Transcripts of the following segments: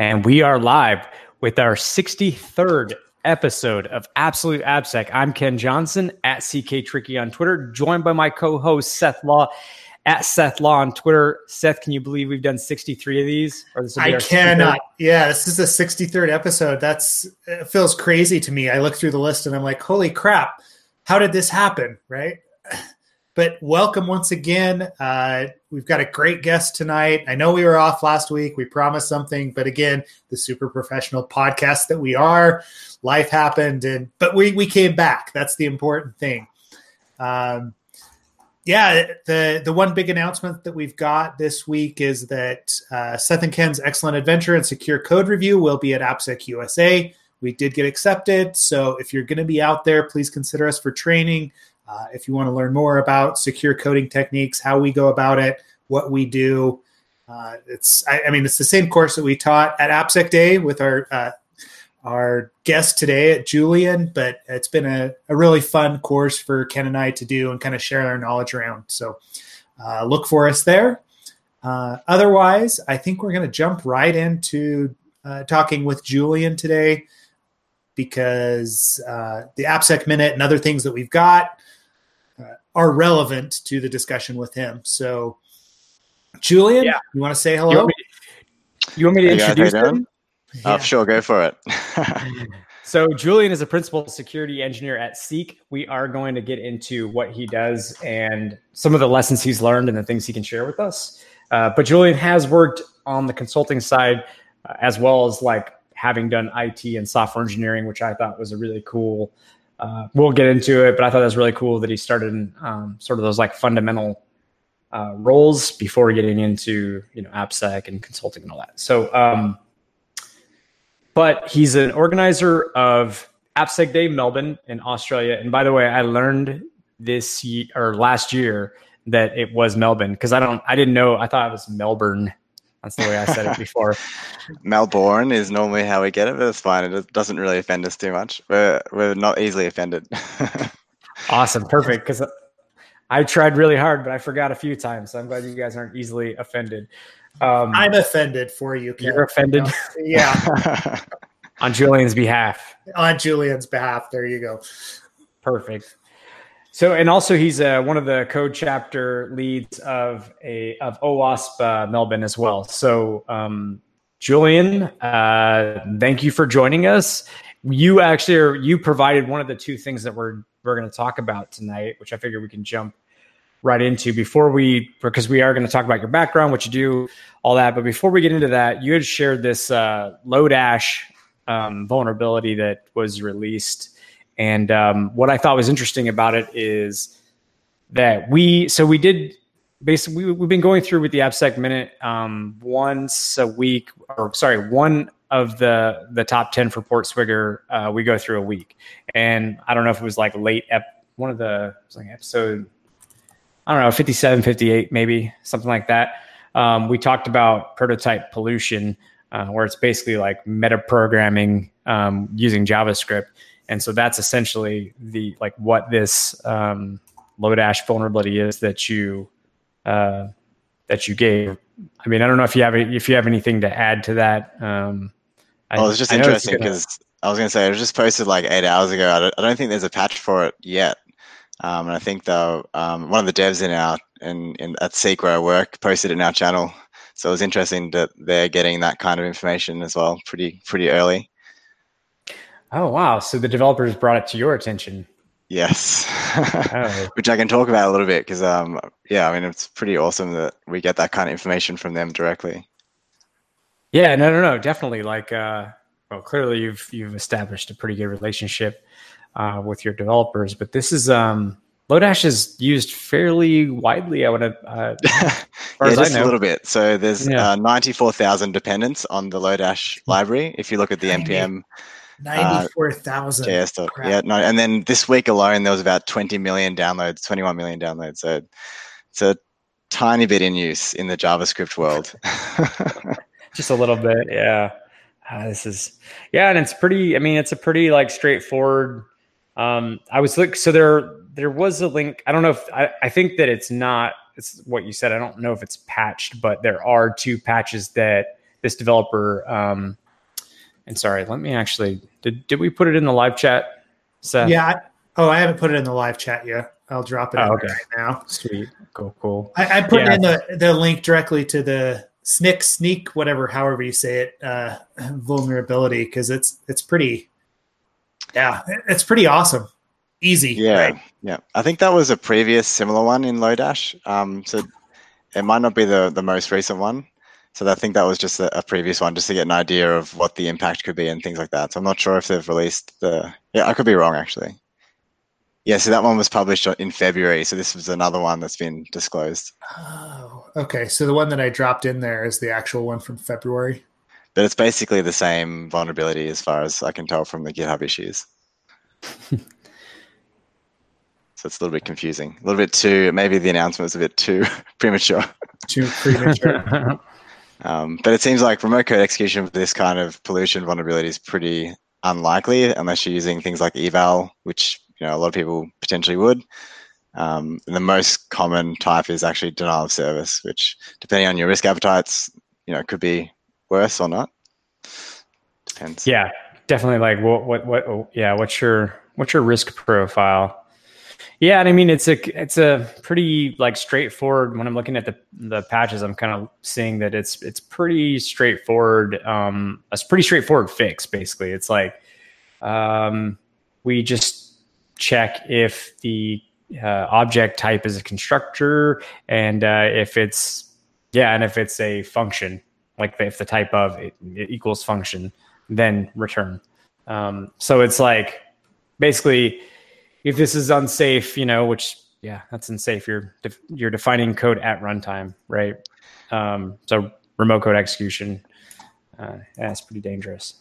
and we are live with our 63rd episode of Absolute AppSec. I'm Ken Johnson at CK Tricky on Twitter, joined by my co-host Seth Law at Seth Law on Twitter. Seth, can you believe we've done 63 of these? Or this I cannot. 63rd? Yeah, this is the 63rd episode. That's it feels crazy to me. I look through the list and I'm like, holy crap, how did this happen? Right. But welcome once again. Uh, we've got a great guest tonight. I know we were off last week. We promised something, but again, the super professional podcast that we are, life happened, and but we we came back. That's the important thing. Um, yeah, the the one big announcement that we've got this week is that uh, Seth and Ken's excellent adventure and secure code review will be at AppSec USA. We did get accepted, so if you're going to be out there, please consider us for training. Uh, if you want to learn more about secure coding techniques, how we go about it, what we do, uh, it's I, I, mean it's the same course that we taught at AppSec Day with our uh, our guest today at Julian, but it's been a, a really fun course for Ken and I to do and kind of share our knowledge around. So uh, look for us there. Uh, otherwise, I think we're going to jump right into uh, talking with Julian today because the AppSec Minute and other things that we've got are relevant to the discussion with him. So, Julian, yeah. you want to say hello? You want me, you want me to hey introduce guys, him? Yeah. Oh, sure, go for it. so, Julian is a principal security engineer at Seek. We are going to get into what he does and some of the lessons he's learned and the things he can share with us. Uh, but Julian has worked on the consulting side uh, as well as like having done IT and software engineering, which I thought was a really cool uh, we'll get into it, but I thought that was really cool that he started in um, sort of those like fundamental uh, roles before getting into you know AppSec and consulting and all that. So, um, but he's an organizer of AppSec Day Melbourne in Australia. And by the way, I learned this year or last year that it was Melbourne because I don't I didn't know I thought it was Melbourne that's the way I said it before. Melbourne is normally how we get it, but it's fine. It doesn't really offend us too much. We're we're not easily offended. awesome, perfect. Because I tried really hard, but I forgot a few times. So I'm glad you guys aren't easily offended. Um, I'm offended for you. Ken. You're offended. Yeah. On Julian's behalf. On Julian's behalf. There you go. Perfect. So, and also he's uh, one of the co-chapter leads of a of OWASP uh, Melbourne as well. So, um, Julian, uh, thank you for joining us. You actually are, you provided one of the two things that we're we're going to talk about tonight, which I figure we can jump right into before we because we are going to talk about your background, what you do, all that. But before we get into that, you had shared this uh, Lodash um, vulnerability that was released and um, what I thought was interesting about it is that we, so we did basically, we, have been going through with the AppSec Minute um, once a week, or sorry, one of the the top 10 for Portswigger, uh, we go through a week. And I don't know if it was like late, ep- one of the, like episode, I don't know, 57, 58, maybe something like that. Um, we talked about prototype pollution, uh, where it's basically like meta programming um, using JavaScript. And so that's essentially the like what this um, Lodash vulnerability is that you uh, that you gave. I mean, I don't know if you have if you have anything to add to that. Um, I, well, it's just I interesting because I was going to say it was just posted like eight hours ago. I don't, I don't think there's a patch for it yet. Um, and I think though um, one of the devs in our in, in at Seek where I work posted it in our channel. So it was interesting that they're getting that kind of information as well, pretty pretty early. Oh wow! So the developers brought it to your attention. Yes, oh. which I can talk about a little bit because, um, yeah, I mean it's pretty awesome that we get that kind of information from them directly. Yeah, no, no, no, definitely. Like, uh, well, clearly you've you've established a pretty good relationship uh, with your developers, but this is um, Lodash is used fairly widely. I want to, uh, yeah, just a little bit. So there's yeah. uh, 94,000 dependents on the Lodash library. If you look at the npm 94,000. Uh, JS. Yeah, no, and then this week alone, there was about 20 million downloads, 21 million downloads. So it's a tiny bit in use in the JavaScript world. Just a little bit, yeah. Uh, this is, yeah, and it's pretty. I mean, it's a pretty like straightforward. Um, I was like, so there, there was a link. I don't know if I, I think that it's not. It's what you said. I don't know if it's patched, but there are two patches that this developer. Um, and sorry, let me actually did did we put it in the live chat? Seth? Yeah. I, oh, I haven't put it in the live chat yet. I'll drop it oh, okay. right now. Sweet. Cool. Cool. I, I put yeah. in the, the link directly to the snick sneak whatever however you say it uh, vulnerability because it's it's pretty yeah it's pretty awesome easy yeah right? yeah i think that was a previous similar one in lodash um, so it might not be the the most recent one so I think that was just a, a, previous one, just to get an idea of what the impact could be and things like that. So I'm not sure if they've released the. Yeah, I could be wrong actually. Yeah, so that one was published in February. So this was another one that's been disclosed. Oh, okay. So the one that I dropped in there is the actual one from February. But it's basically the same vulnerability as far as I can tell from the GitHub issues. so it's a little bit confusing. A little bit too, maybe the announcement was a bit too premature. Too premature. Um, but it seems like remote code execution with this kind of pollution vulnerability is pretty unlikely unless you're using things like eval, which you know a lot of people potentially would. Um, and the most common type is actually denial of service, which depending on your risk appetites, you know, could be worse or not. Depends. Yeah, definitely. Like what, what, what? Yeah, what's your what's your risk profile? Yeah, and I mean it's a it's a pretty like straightforward. When I'm looking at the the patches, I'm kind of seeing that it's it's pretty straightforward. Um, a pretty straightforward fix. Basically, it's like um, we just check if the uh, object type is a constructor, and uh, if it's yeah, and if it's a function, like if the type of it, it equals function, then return. Um, so it's like basically if this is unsafe, you know, which yeah, that's unsafe. You're def- you're defining code at runtime, right? Um, so remote code execution, uh, it's pretty dangerous.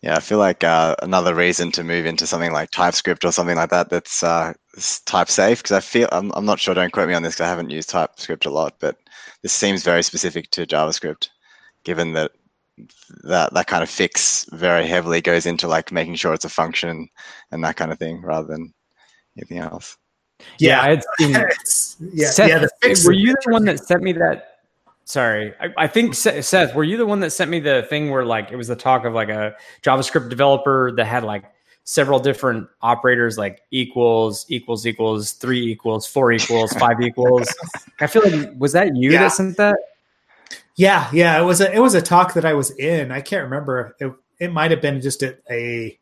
Yeah, I feel like uh, another reason to move into something like TypeScript or something like that that's uh, type safe because I feel I'm, I'm not sure. Don't quote me on this because I haven't used TypeScript a lot, but this seems very specific to JavaScript, given that that that kind of fix very heavily goes into like making sure it's a function and that kind of thing rather than anything else. Yeah, I had seen. yeah, Seth, yeah. The were you the one that sent me that? Sorry, I, I, think Seth, were you the one that sent me the thing where like it was the talk of like a JavaScript developer that had like several different operators like equals, equals, equals, three equals, four equals, five equals. I feel like was that you yeah. that sent that? Yeah, yeah. It was a it was a talk that I was in. I can't remember. It it might have been just a, a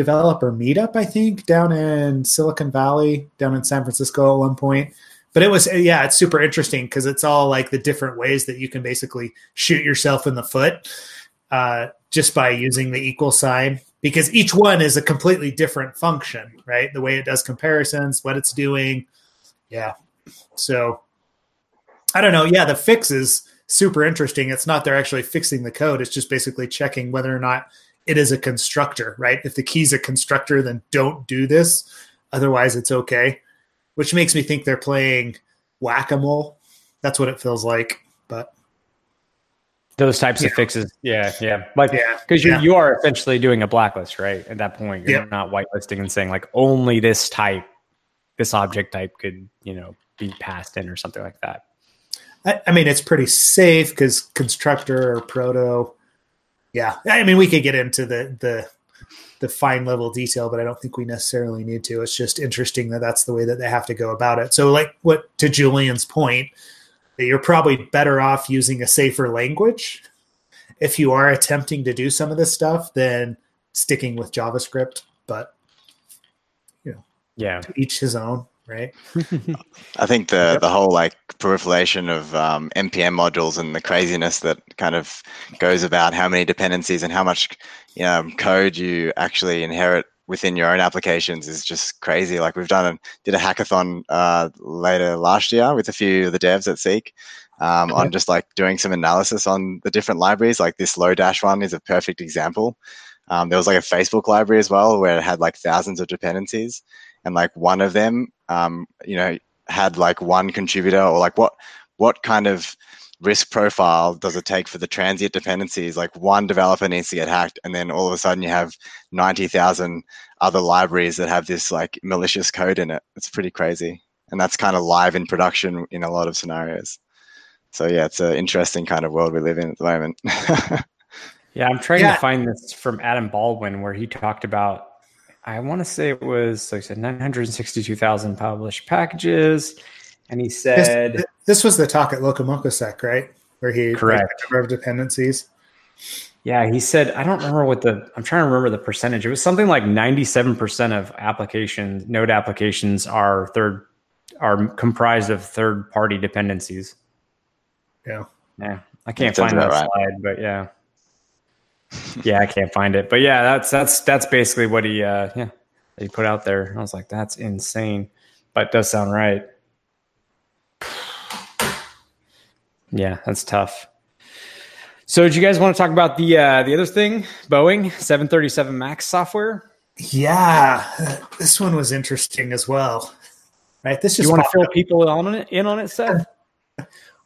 developer meetup, I think, down in Silicon Valley, down in San Francisco at one point. But it was, yeah, it's super interesting because it's all like the different ways that you can basically shoot yourself in the foot uh, just by using the equal sign because each one is a completely different function, right? The way it does comparisons, what it's doing. Yeah. So I don't know. Yeah, the fix is super interesting. It's not they're actually fixing the code, it's just basically checking whether or not it is a constructor, right? If the key's a constructor, then don't do this. Otherwise, it's okay. Which makes me think they're playing whack a mole. That's what it feels like. But those types yeah. of fixes, yeah, yeah, like because yeah, you yeah. you are essentially doing a blacklist, right? At that point, you're not whitelisting and saying like only this type, this object type could you know be passed in or something like that. I, I mean, it's pretty safe because constructor or proto yeah, I mean, we could get into the the the fine level detail, but I don't think we necessarily need to. It's just interesting that that's the way that they have to go about it. So, like what to Julian's point, that you're probably better off using a safer language if you are attempting to do some of this stuff than sticking with JavaScript. But you know, yeah, each his own right? I think the yep. the whole like proliferation of um, npm modules and the craziness that kind of goes about how many dependencies and how much you know, code you actually inherit within your own applications is just crazy. Like we've done did a hackathon uh, later last year with a few of the devs at Seek. Um, on just like doing some analysis on the different libraries, like this Lodash one is a perfect example. Um, there was like a Facebook library as well where it had like thousands of dependencies, and like one of them um, you know had like one contributor or like what what kind of risk profile does it take for the transient dependencies like one developer needs to get hacked and then all of a sudden you have 90,000 other libraries that have this like malicious code in it it's pretty crazy and that's kind of live in production in a lot of scenarios so yeah, it's an interesting kind of world we live in at the moment. yeah, I'm trying yeah. to find this from Adam Baldwin where he talked about. I want to say it was like I said 962,000 published packages, and he said this, this was the talk at LocoMocoSec, right? Where he correct number of dependencies. Yeah, he said I don't remember what the I'm trying to remember the percentage. It was something like 97% of applications, node applications are third are comprised of third party dependencies. Yeah. Yeah. I can't find that right. slide, but yeah. yeah, I can't find it. But yeah, that's that's that's basically what he uh yeah, he put out there. I was like, that's insane. But does sound right. Yeah, that's tough. So, do you guys want to talk about the uh, the other thing, Boeing 737 Max software? Yeah, this one was interesting as well. Right, this just you want to fill up. people on it in on it, Seth?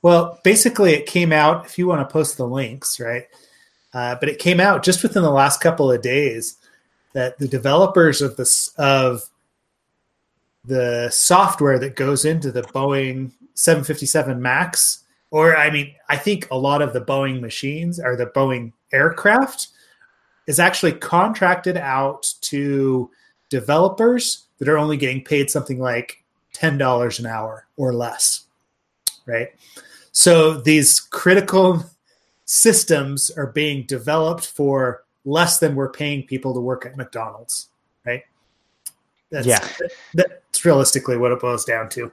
well, basically, it came out. If you want to post the links, right? Uh, but it came out just within the last couple of days that the developers of this of the software that goes into the Boeing 757 Max or I mean, I think a lot of the Boeing machines or the Boeing aircraft is actually contracted out to developers that are only getting paid something like $10 an hour or less. Right. So these critical systems are being developed for less than we're paying people to work at McDonald's. Right. That's, yeah. That's realistically what it boils down to.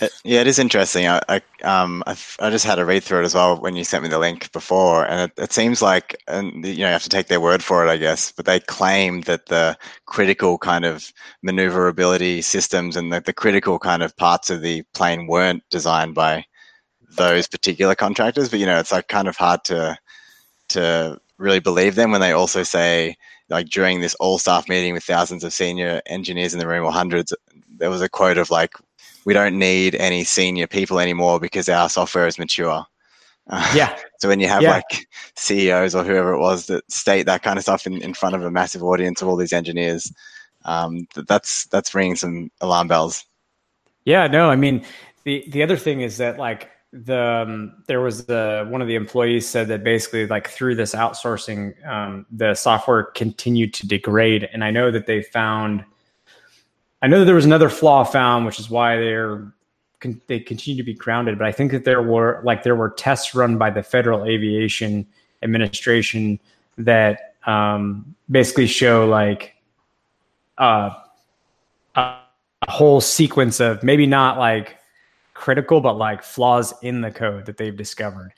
Uh, yeah, it is interesting. I I, um, i just had a read through it as well when you sent me the link before, and it, it, seems like, and you know, you have to take their word for it, I guess. But they claim that the critical kind of maneuverability systems and the, the critical kind of parts of the plane weren't designed by those particular contractors. But you know, it's like kind of hard to to really believe them when they also say, like during this all staff meeting with thousands of senior engineers in the room or hundreds, there was a quote of like we don't need any senior people anymore because our software is mature. Uh, yeah. so when you have yeah. like CEOs or whoever it was that state that kind of stuff in, in front of a massive audience of all these engineers, um, that's that's ringing some alarm bells. Yeah. No, I mean the the other thing is that like the um, there was the one of the employees said that basically like through this outsourcing um, the software continued to degrade and i know that they found I know that there was another flaw found, which is why they're they continue to be grounded. But I think that there were like there were tests run by the Federal Aviation Administration that um, basically show like uh, a whole sequence of maybe not like critical, but like flaws in the code that they've discovered.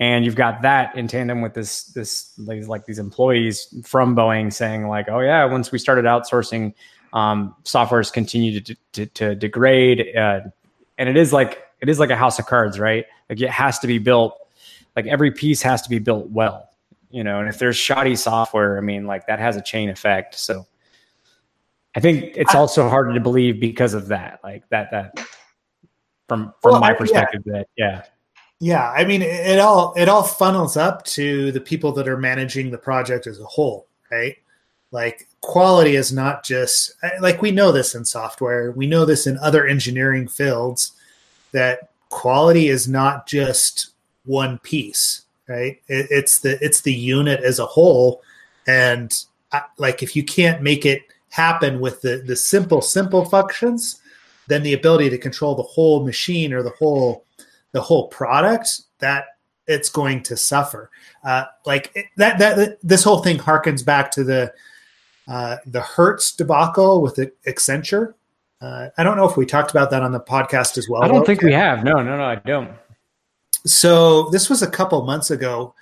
And you've got that in tandem with this this like these employees from Boeing saying like, oh yeah, once we started outsourcing um, softwares continue to, to, to degrade uh, and it is like it is like a house of cards right like it has to be built like every piece has to be built well you know and if there's shoddy software i mean like that has a chain effect so i think it's also harder to believe because of that like that that from from well, my perspective yeah. that yeah yeah i mean it all it all funnels up to the people that are managing the project as a whole right like quality is not just like we know this in software, we know this in other engineering fields that quality is not just one piece, right? It, it's the it's the unit as a whole, and I, like if you can't make it happen with the the simple simple functions, then the ability to control the whole machine or the whole the whole product that it's going to suffer. Uh, like that, that, this whole thing harkens back to the uh, the Hertz debacle with Accenture. Uh, I don't know if we talked about that on the podcast as well. I don't think we have. No, no, no, I don't. So this was a couple months ago.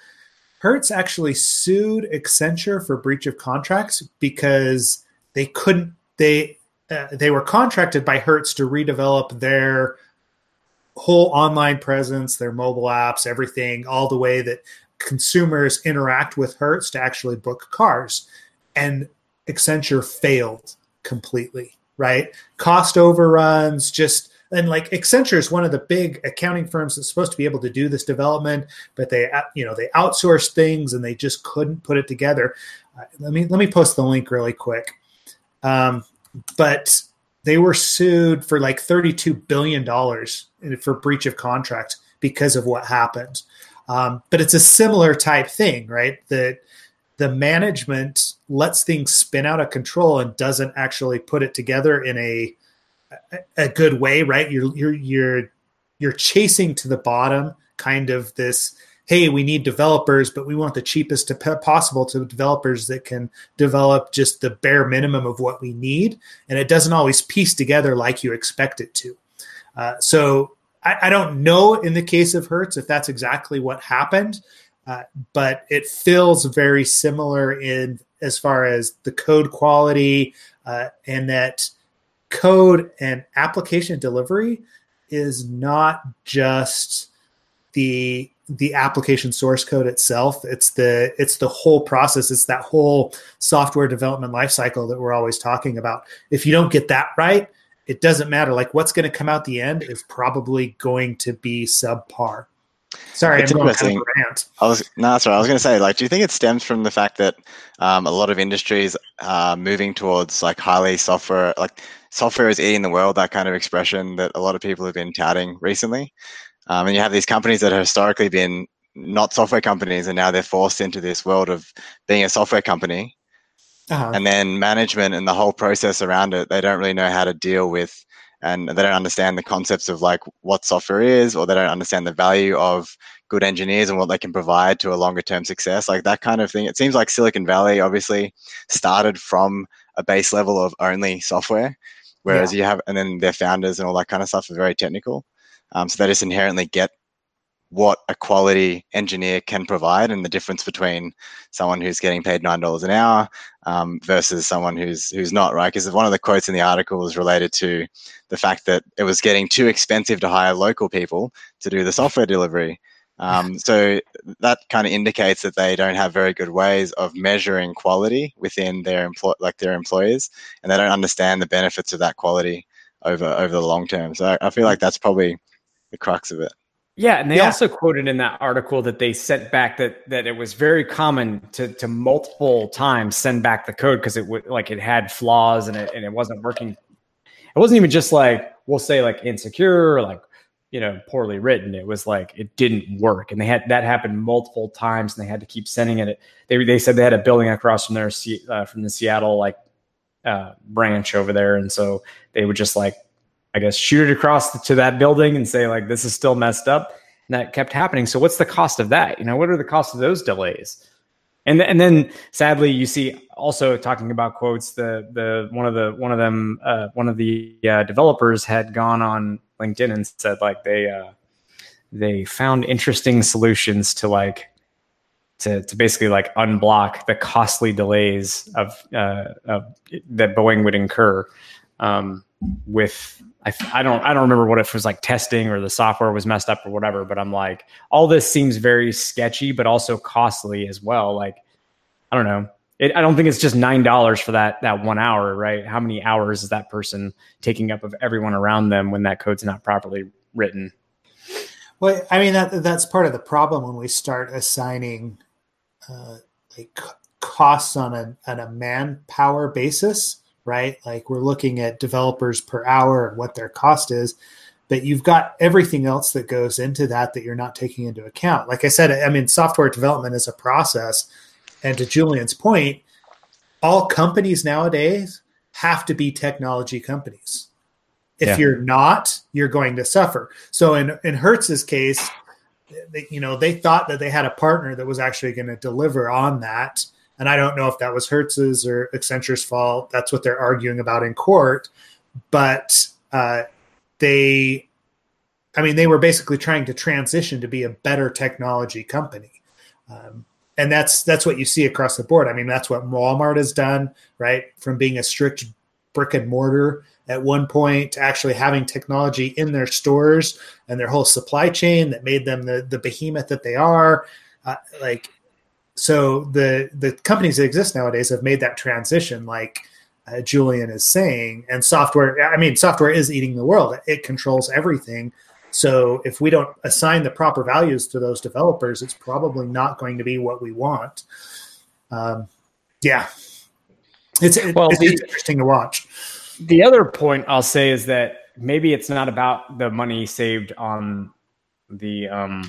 Hertz actually sued Accenture for breach of contracts because they couldn't they uh, they were contracted by Hertz to redevelop their whole online presence, their mobile apps, everything, all the way that consumers interact with Hertz to actually book cars. And Accenture failed completely, right? Cost overruns, just and like Accenture is one of the big accounting firms that's supposed to be able to do this development, but they you know they outsource things and they just couldn't put it together. Uh, let me let me post the link really quick. Um, but they were sued for like thirty two billion dollars for breach of contract because of what happened. Um, but it's a similar type thing, right? That the management lets things spin out of control and doesn't actually put it together in a a good way, right? You're you're you're you're chasing to the bottom, kind of this. Hey, we need developers, but we want the cheapest possible to developers that can develop just the bare minimum of what we need, and it doesn't always piece together like you expect it to. Uh, so I, I, don't know in the case of Hertz if that's exactly what happened, uh, but it feels very similar in as far as the code quality uh, and that code and application delivery is not just the the application source code itself. It's the it's the whole process. It's that whole software development lifecycle that we're always talking about. If you don't get that right it doesn't matter. Like what's going to come out the end is probably going to be subpar. Sorry, it's I'm interesting. Kind of I was no, that's right. I was going to say, like, do you think it stems from the fact that um, a lot of industries are moving towards like highly software, like software is eating the world, that kind of expression that a lot of people have been touting recently, um, and you have these companies that have historically been not software companies, and now they're forced into this world of being a software company, uh-huh. and then management and the whole process around it, they don't really know how to deal with and they don't understand the concepts of like what software is or they don't understand the value of good engineers and what they can provide to a longer term success like that kind of thing it seems like silicon valley obviously started from a base level of only software whereas yeah. you have and then their founders and all that kind of stuff are very technical um, so they just inherently get what a quality engineer can provide and the difference between someone who's getting paid nine dollars an hour um, versus someone who's who's not right? Because one of the quotes in the article was related to the fact that it was getting too expensive to hire local people to do the software delivery. Um, so that kind of indicates that they don't have very good ways of measuring quality within their employ like their employers and they don't understand the benefits of that quality over over the long term. So I, I feel like that's probably the crux of it yeah, and they yeah. also quoted in that article that they sent back that that it was very common to to multiple times send back the code because it would like it had flaws and it and it wasn't working. It wasn't even just like we'll say like insecure or like you know poorly written. It was like it didn't work, and they had that happened multiple times, and they had to keep sending it. They they said they had a building across from their uh, from the Seattle like uh, branch over there, and so they would just like I guess, shoot it across to that building and say, like, this is still messed up. And that kept happening. So what's the cost of that? You know, what are the costs of those delays? And and then sadly, you see also talking about quotes. The the one of the one of them uh, one of the uh, developers had gone on LinkedIn and said like they uh, they found interesting solutions to like to, to basically like unblock the costly delays of, uh, of that Boeing would incur um, with I, I don't I don't remember what if it was like testing or the software was messed up or whatever, but I'm like all this seems very sketchy, but also costly as well. Like I don't know. It, I don't think it's just nine dollars for that that one hour, right? How many hours is that person taking up of everyone around them when that code's not properly written? Well, I mean that that's part of the problem when we start assigning uh, like costs on a on a manpower basis right? Like we're looking at developers per hour and what their cost is, but you've got everything else that goes into that that you're not taking into account. Like I said, I mean, software development is a process. And to Julian's point, all companies nowadays have to be technology companies. If yeah. you're not, you're going to suffer. So in, in Hertz's case, they, you know, they thought that they had a partner that was actually going to deliver on that and I don't know if that was Hertz's or Accenture's fault. That's what they're arguing about in court. But uh, they, I mean, they were basically trying to transition to be a better technology company. Um, and that's that's what you see across the board. I mean, that's what Walmart has done, right? From being a strict brick and mortar at one point to actually having technology in their stores and their whole supply chain that made them the the behemoth that they are. Uh, like so the the companies that exist nowadays have made that transition like uh, julian is saying and software i mean software is eating the world. It controls everything. So if we don't assign the proper values to those developers it's probably not going to be what we want. Um, yeah. It's, well, it's, the, interesting to watch. The other point i'll say is that maybe it's not about the money saved on the um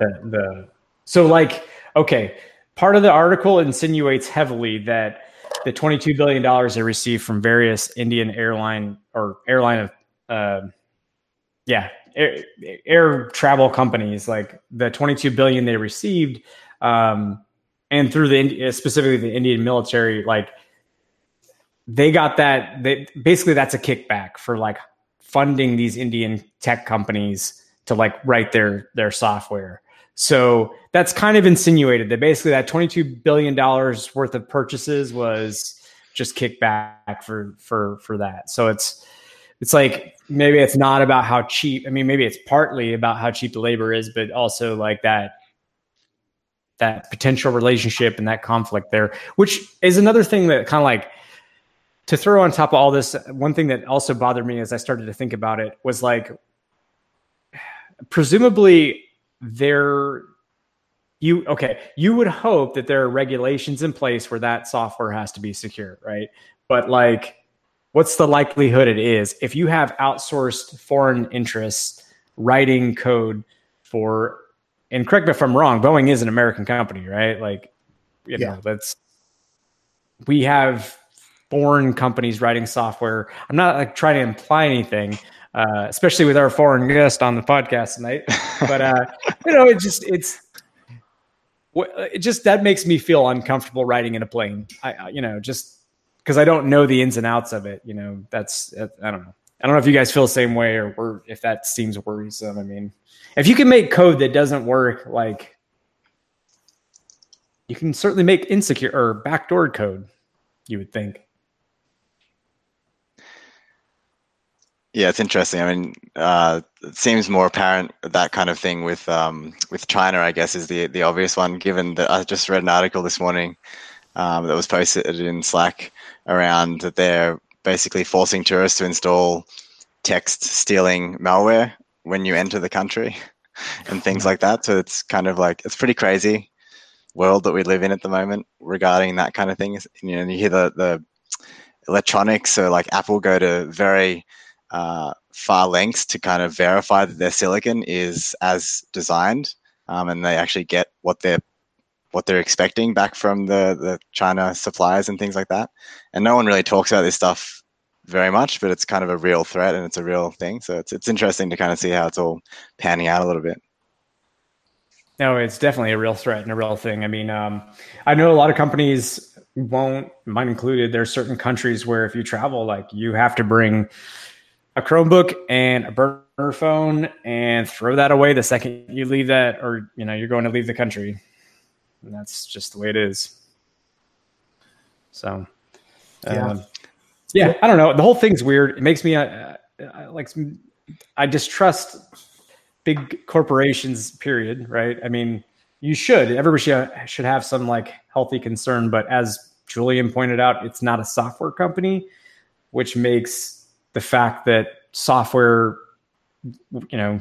the, the so like okay part of the article insinuates heavily that the 22 billion dollars they received from various indian airline or airline of uh, yeah air, air, travel companies like the 22 billion they received um and through the specifically the indian military like they got that they basically that's a kickback for like funding these indian tech companies to like write their their software. So that's kind of insinuated that basically that 22 billion dollars worth of purchases was just kickback for for for that. So it's it's like maybe it's not about how cheap. I mean, maybe it's partly about how cheap the labor is, but also like that that potential relationship and that conflict there, which is another thing that kind of like to throw on top of all this. One thing that also bothered me as I started to think about it was like presumably there you okay you would hope that there are regulations in place where that software has to be secure right? But like what's the likelihood it is? If you have outsourced foreign interests writing code for and correct me if i'm wrong boeing is an american company right? Like you know that's we have foreign companies writing software. I'm not like trying to imply anything uh, especially with our foreign guest on the podcast tonight. But uh, you know, it just it's it just that makes me feel uncomfortable riding in a plane. I you know just because I don't know the ins and outs of it. You know, that's I don't know. I don't know if you guys feel the same way or, or if that seems worrisome. I mean, if you can make code that doesn't work, like you can certainly make insecure or backdoor code. You would think. Yeah, it's interesting. I mean, uh, it seems more apparent that kind of thing with um, with China. I guess is the the obvious one. Given that I just read an article this morning um, that was posted in Slack around that they're basically forcing tourists to install text stealing malware when you enter the country and things like that. So it's kind of like it's pretty crazy world that we live in at the moment regarding that kind of thing. You know, you hear the the electronics, so like Apple go to very uh, far lengths to kind of verify that their silicon is as designed, um, and they actually get what they're what they're expecting back from the the China suppliers and things like that. And no one really talks about this stuff very much, but it's kind of a real threat and it's a real thing. So it's it's interesting to kind of see how it's all panning out a little bit. No, it's definitely a real threat and a real thing. I mean, um, I know a lot of companies won't, mine included. There are certain countries where if you travel, like you have to bring a Chromebook and a burner phone and throw that away the second you leave that or you know you're going to leave the country. And that's just the way it is. So yeah. Um, yeah, I don't know. The whole thing's weird. It makes me uh, uh, like I distrust big corporations. Period. Right? I mean, you should. Everybody should, should have some like healthy concern. But as Julian pointed out, it's not a software company, which makes the fact that software, you know,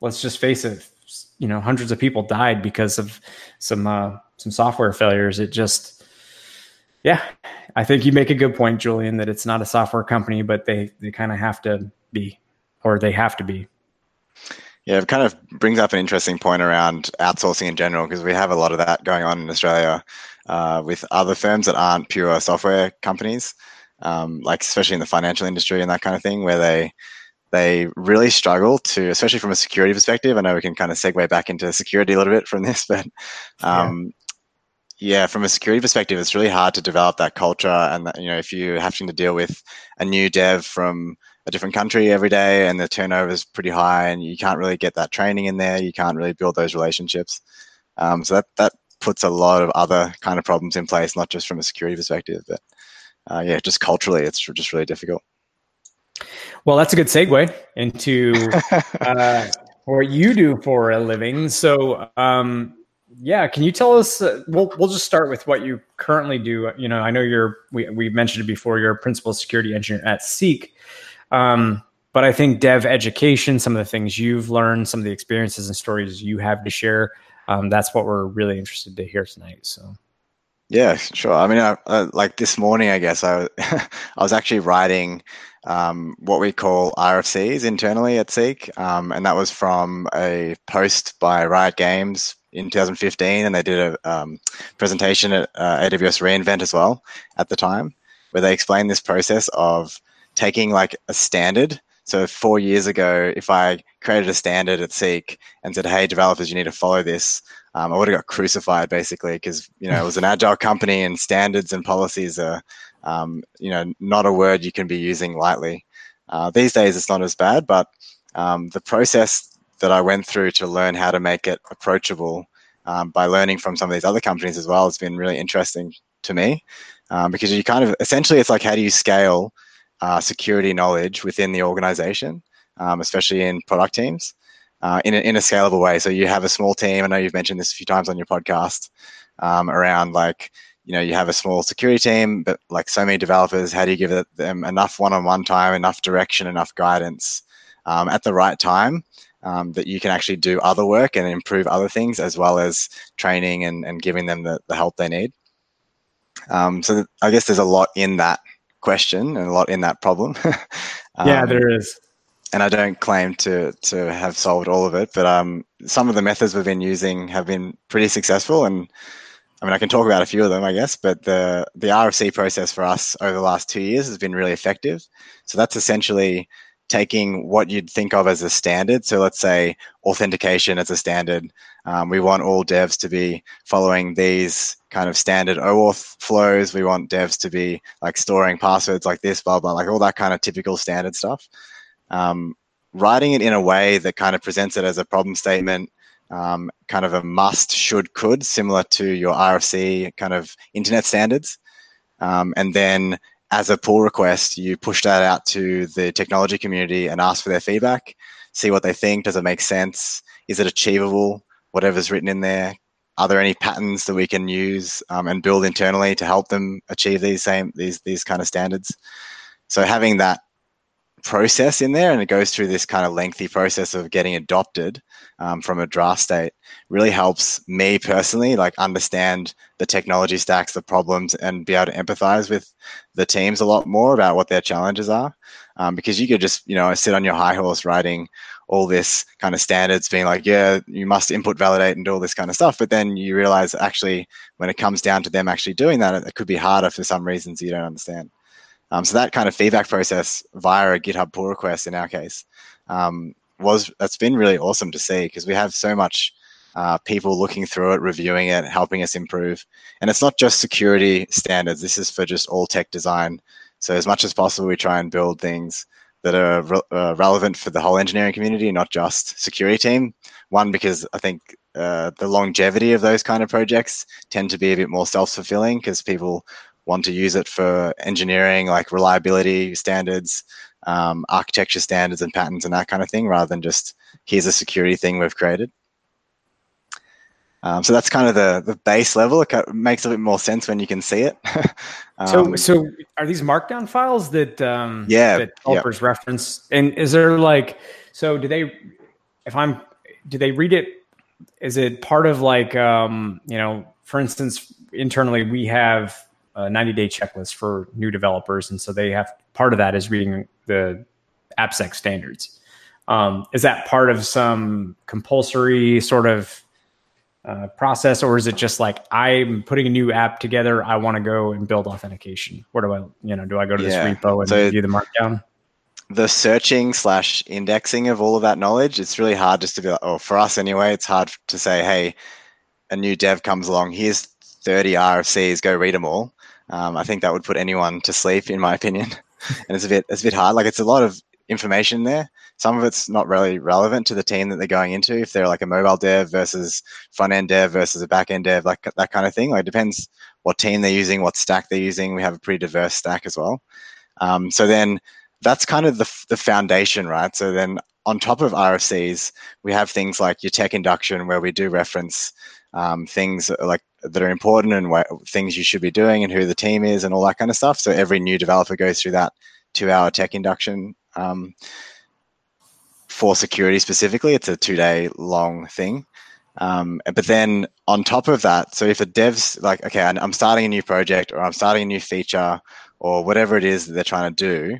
let's just face it, you know, hundreds of people died because of some uh, some software failures. It just, yeah, I think you make a good point, Julian, that it's not a software company, but they they kind of have to be, or they have to be. Yeah, it kind of brings up an interesting point around outsourcing in general because we have a lot of that going on in Australia uh, with other firms that aren't pure software companies um, like especially in the financial industry and that kind of thing, where they they really struggle to, especially from a security perspective. I know we can kind of segue back into security a little bit from this, but um, yeah. yeah. from a security perspective, it's really hard to develop that culture. And that, you know, if you're having to deal with a new dev from a different country every day, and the turnover is pretty high, and you can't really get that training in there, you can't really build those relationships. Um, so that that puts a lot of other kind of problems in place, not just from a security perspective, but uh, yeah, just culturally, it's just really difficult. Well, that's a good segue into uh, what you do for a living. So, um, yeah, can you tell us? Uh, we'll we'll just start with what you currently do. You know, I know you're we we mentioned it before. You're a principal security engineer at Seek, um, but I think dev education, some of the things you've learned, some of the experiences and stories you have to share. Um, that's what we're really interested to hear tonight. So. Yeah, sure. I mean, I, uh, like this morning, I guess I, I was actually writing um, what we call RFCs internally at Seek, um, and that was from a post by Riot Games in 2015, and they did a um, presentation at uh, AWS reInvent as well at the time, where they explained this process of taking like a standard. So four years ago, if I created a standard at Seek and said, "Hey, developers, you need to follow this," um, I would have got crucified basically because you know it was an agile company and standards and policies are um, you know not a word you can be using lightly. Uh, these days it's not as bad, but um, the process that I went through to learn how to make it approachable um, by learning from some of these other companies as well has been really interesting to me um, because you kind of essentially it's like how do you scale uh, security knowledge within the organization, um, especially in product teams uh, in, a, in a scalable way. So you have a small team. I know you've mentioned this a few times on your podcast um, around like, you know, you have a small security team, but like so many developers, how do you give them enough one-on-one time, enough direction, enough guidance um, at the right time um, that you can actually do other work and improve other things as well as training and, and giving them the, the help they need. Um, so I guess there's a lot in that question and a lot in that problem. yeah, um, there is and I don't claim to to have solved all of it, but um, some of the methods we've been using have been pretty successful. And I mean, I can talk about a few of them, I guess. But the the RFC process for us over the last two years has been really effective. So that's essentially taking what you'd think of as a standard. So let's say authentication as a standard. Um, we want all devs to be following these kind of standard OAuth flows. We want devs to be like storing passwords like this, blah blah, like all that kind of typical standard stuff um, writing it in a way that kind of presents it as a problem statement, um, kind of a must, should, could, similar to your RFC kind of internet standards. Um, and then as a pull request, you push that out to the technology community and ask for their feedback, see what they think. Does it make sense? Is it achievable? Whatever's written in there. Are there any patterns that we can use um, and build internally to help them achieve these same these these kind of standards? So having that process in there and it goes through this kind of lengthy process of getting adopted um, from a draft state. Really helps me personally like understand the technology stacks the problems and be able to empathize with the teams a lot more about what their challenges are. Um, because you could just you know sit on your high horse writing all this kind of standards being like yeah you must input validate and do all this kind of stuff but then you realize actually when it comes down to them actually doing that it could be harder for some reasons you don't understand um, so that kind of feedback process via a GitHub pull request in our case um, was that's been really awesome to see because we have so much uh, people looking through it, reviewing it, helping us improve. And it's not just security standards. This is for just all tech design. So as much as possible, we try and build things that are re- uh, relevant for the whole engineering community, not just security team. One, because I think uh, the longevity of those kind of projects tend to be a bit more self-fulfilling because people want to use it for engineering, like reliability standards, um, architecture standards and patterns and that kind of thing, rather than just here's a security thing we've created. Um, so that's kind of the the base level. It makes a bit more sense when you can see it. um, so, so are these markdown files that um, yeah that developers yeah. reference? And is there like so? Do they? If I'm, do they read it? Is it part of like um, you know? For instance, internally we have a 90 day checklist for new developers. And so they have part of that is reading the AppSec standards. Um, is that part of some compulsory sort of uh, process, or is it just like I'm putting a new app together? I want to go and build authentication. Where do I, you know, do I go to yeah. this repo and so do the markdown? The searching slash indexing of all of that knowledge, it's really hard just to be like, oh, for us anyway, it's hard to say, hey, a new dev comes along, here's 30 RFCs, go read them all. Um, I think that would put anyone to sleep, in my opinion. and it's a bit it's a bit hard. Like it's a lot of information there. Some of it's not really relevant to the team that they're going into. If they're like a mobile dev versus front end dev versus a back end dev, like that kind of thing. Like it depends what team they're using, what stack they're using. We have a pretty diverse stack as well. Um, so then that's kind of the the foundation, right? So then on top of RFCs, we have things like your tech induction, where we do reference um, things like that are important and wh- things you should be doing and who the team is and all that kind of stuff. So every new developer goes through that two-hour tech induction um, for security specifically. It's a two-day long thing. Um, but then on top of that, so if a dev's like, okay, I'm starting a new project or I'm starting a new feature or whatever it is that they're trying to do,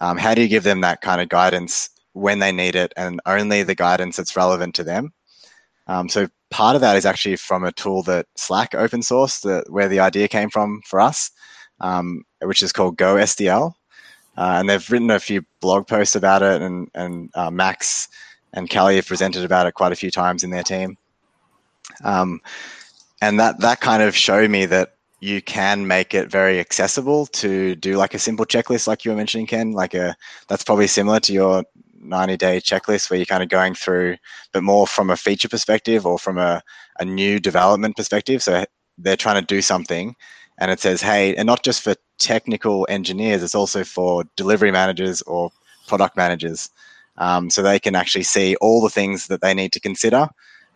um, how do you give them that kind of guidance when they need it and only the guidance that's relevant to them? Um, so part of that is actually from a tool that Slack open source, where the idea came from for us, um, which is called Go SDL. Uh, and they've written a few blog posts about it, and and uh, Max and Kelly have presented about it quite a few times in their team. Um, and that that kind of showed me that you can make it very accessible to do like a simple checklist, like you were mentioning, Ken. Like a that's probably similar to your 90 day checklist where you're kind of going through, but more from a feature perspective or from a, a new development perspective. So they're trying to do something and it says, hey, and not just for technical engineers, it's also for delivery managers or product managers. Um, so they can actually see all the things that they need to consider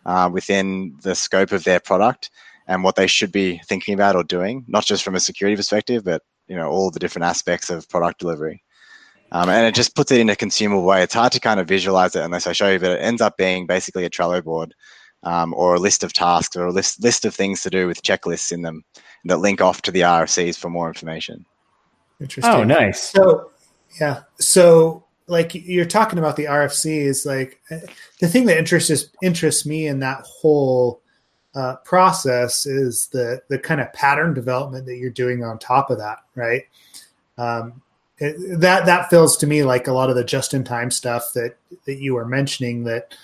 uh, within the scope of their product and what they should be thinking about or doing, not just from a security perspective, but you know all the different aspects of product delivery. Um, and it just puts it in a consumable way. It's hard to kind of visualize it unless I show you, but it ends up being basically a Trello board um, or a list of tasks or a list list of things to do with checklists in them that link off to the RFCs for more information. Interesting. Oh, nice. So, yeah. So like you're talking about the RFCs, like the thing that interests interests me in that whole uh, process is the the kind of pattern development that you're doing on top of that, right? Um, it, that that feels to me like a lot of the just in time stuff that that you were mentioning. That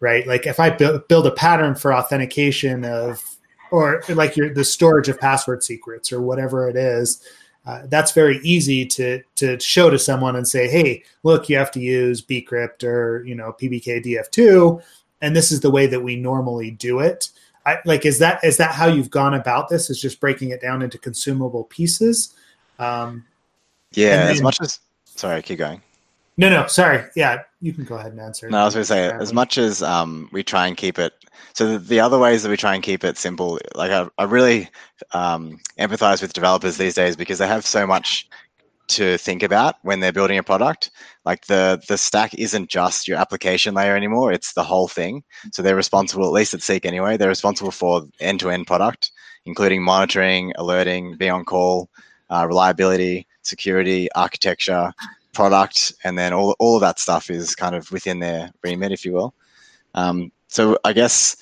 right, like if I build build a pattern for authentication of or like your the storage of password secrets or whatever it is uh, that's very easy to to show to someone and say, "Hey, look, you have to use bcrypt or you know PBKDF2, and this is the way that we normally do it." I, like, is that is that how you've gone about this? Is just breaking it down into consumable pieces? Um, yeah, then, as much as sorry, keep going. No, no, sorry. Yeah, you can go ahead and answer. No, I was going to say, as much as um, we try and keep it so the, the, other ways that we try and keep it simple, like I, I really um, empathize with developers these days because they have so much to think about when they're building a product. Like the the stack isn't just your application layer anymore; it's the whole thing. So they're responsible, at least at Seek anyway. They're responsible for end to end product, including monitoring, alerting, be on call, uh, reliability, security, architecture, product, and then all all of that stuff is kind of within their remit, if you will. Um, so I guess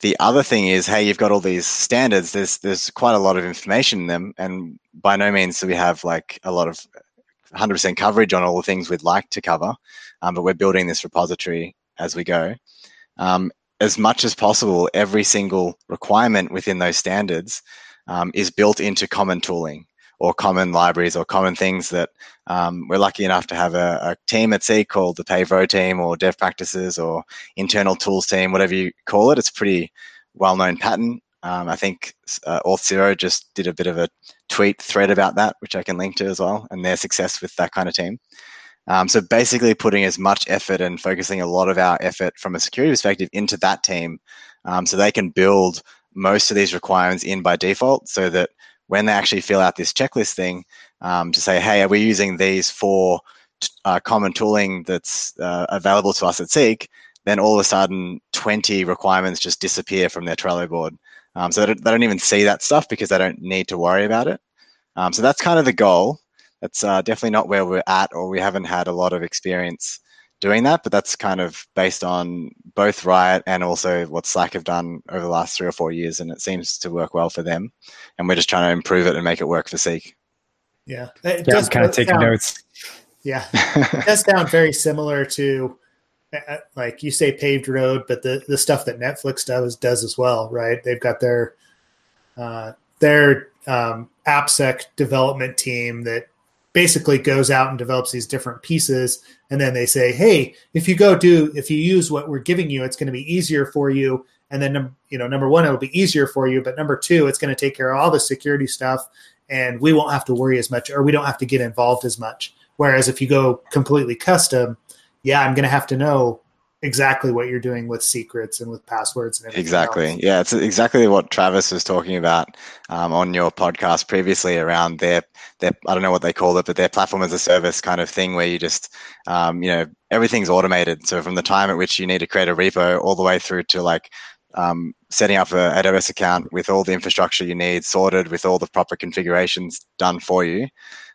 the other thing is, hey, you've got all these standards. There's there's quite a lot of information in them, and by no means do we have like a lot of 100% coverage on all the things we'd like to cover. Um, but we're building this repository as we go. Um, as much as possible, every single requirement within those standards um, is built into common tooling or common libraries or common things that um, we're lucky enough to have a, a, team at Seek called the Paved Road team or dev practices or internal tools team, whatever you call it. It's a pretty well-known pattern. Um, I think uh, Auth0 just did a bit of a tweet thread about that, which I can link to as well, and their success with that kind of team. Um, so basically, putting as much effort and focusing a lot of our effort from a security perspective into that team, um, so they can build most of these requirements in by default, so that when they actually fill out this checklist thing um, to say, hey, are we using these for uh, common tooling that's uh, available to us at Seek, then all of a sudden 20 requirements just disappear from their Trello board. Um, so they don't, they don't, even see that stuff because they don't need to worry about it. Um, so that's kind of the goal. That's uh, definitely not where we're at, or we haven't had a lot of experience doing that, but that's kind of based on both Riot and also what Slack have done over the last three or four years, and it seems to work well for them. And we're just trying to improve it and make it work for Seek. Yeah, it yeah, I'm kind of taking notes. Yeah, it does sound very similar to uh, uh, like you say paved road, but the the stuff that Netflix does does as well, right? They've got their uh, their um, AppSec development team that basically goes out and develops these different pieces and then they say hey if you go do if you use what we're giving you it's going to be easier for you. And then you know number one it'll be easier for you but number two it's going to take care of all the security stuff and we won't have to worry as much or we don't have to get involved as much. Whereas if you go completely custom yeah i'm going to have to know exactly what you're doing with secrets and with passwords and exactly else. yeah it's exactly what travis was talking about um, on your podcast previously around their their i don't know what they call it but their platform as a service kind of thing where you just um, you know everything's automated so from the time at which you need to create a repo all the way through to like um, setting up a AWS account with all the infrastructure you need sorted, with all the proper configurations done for you.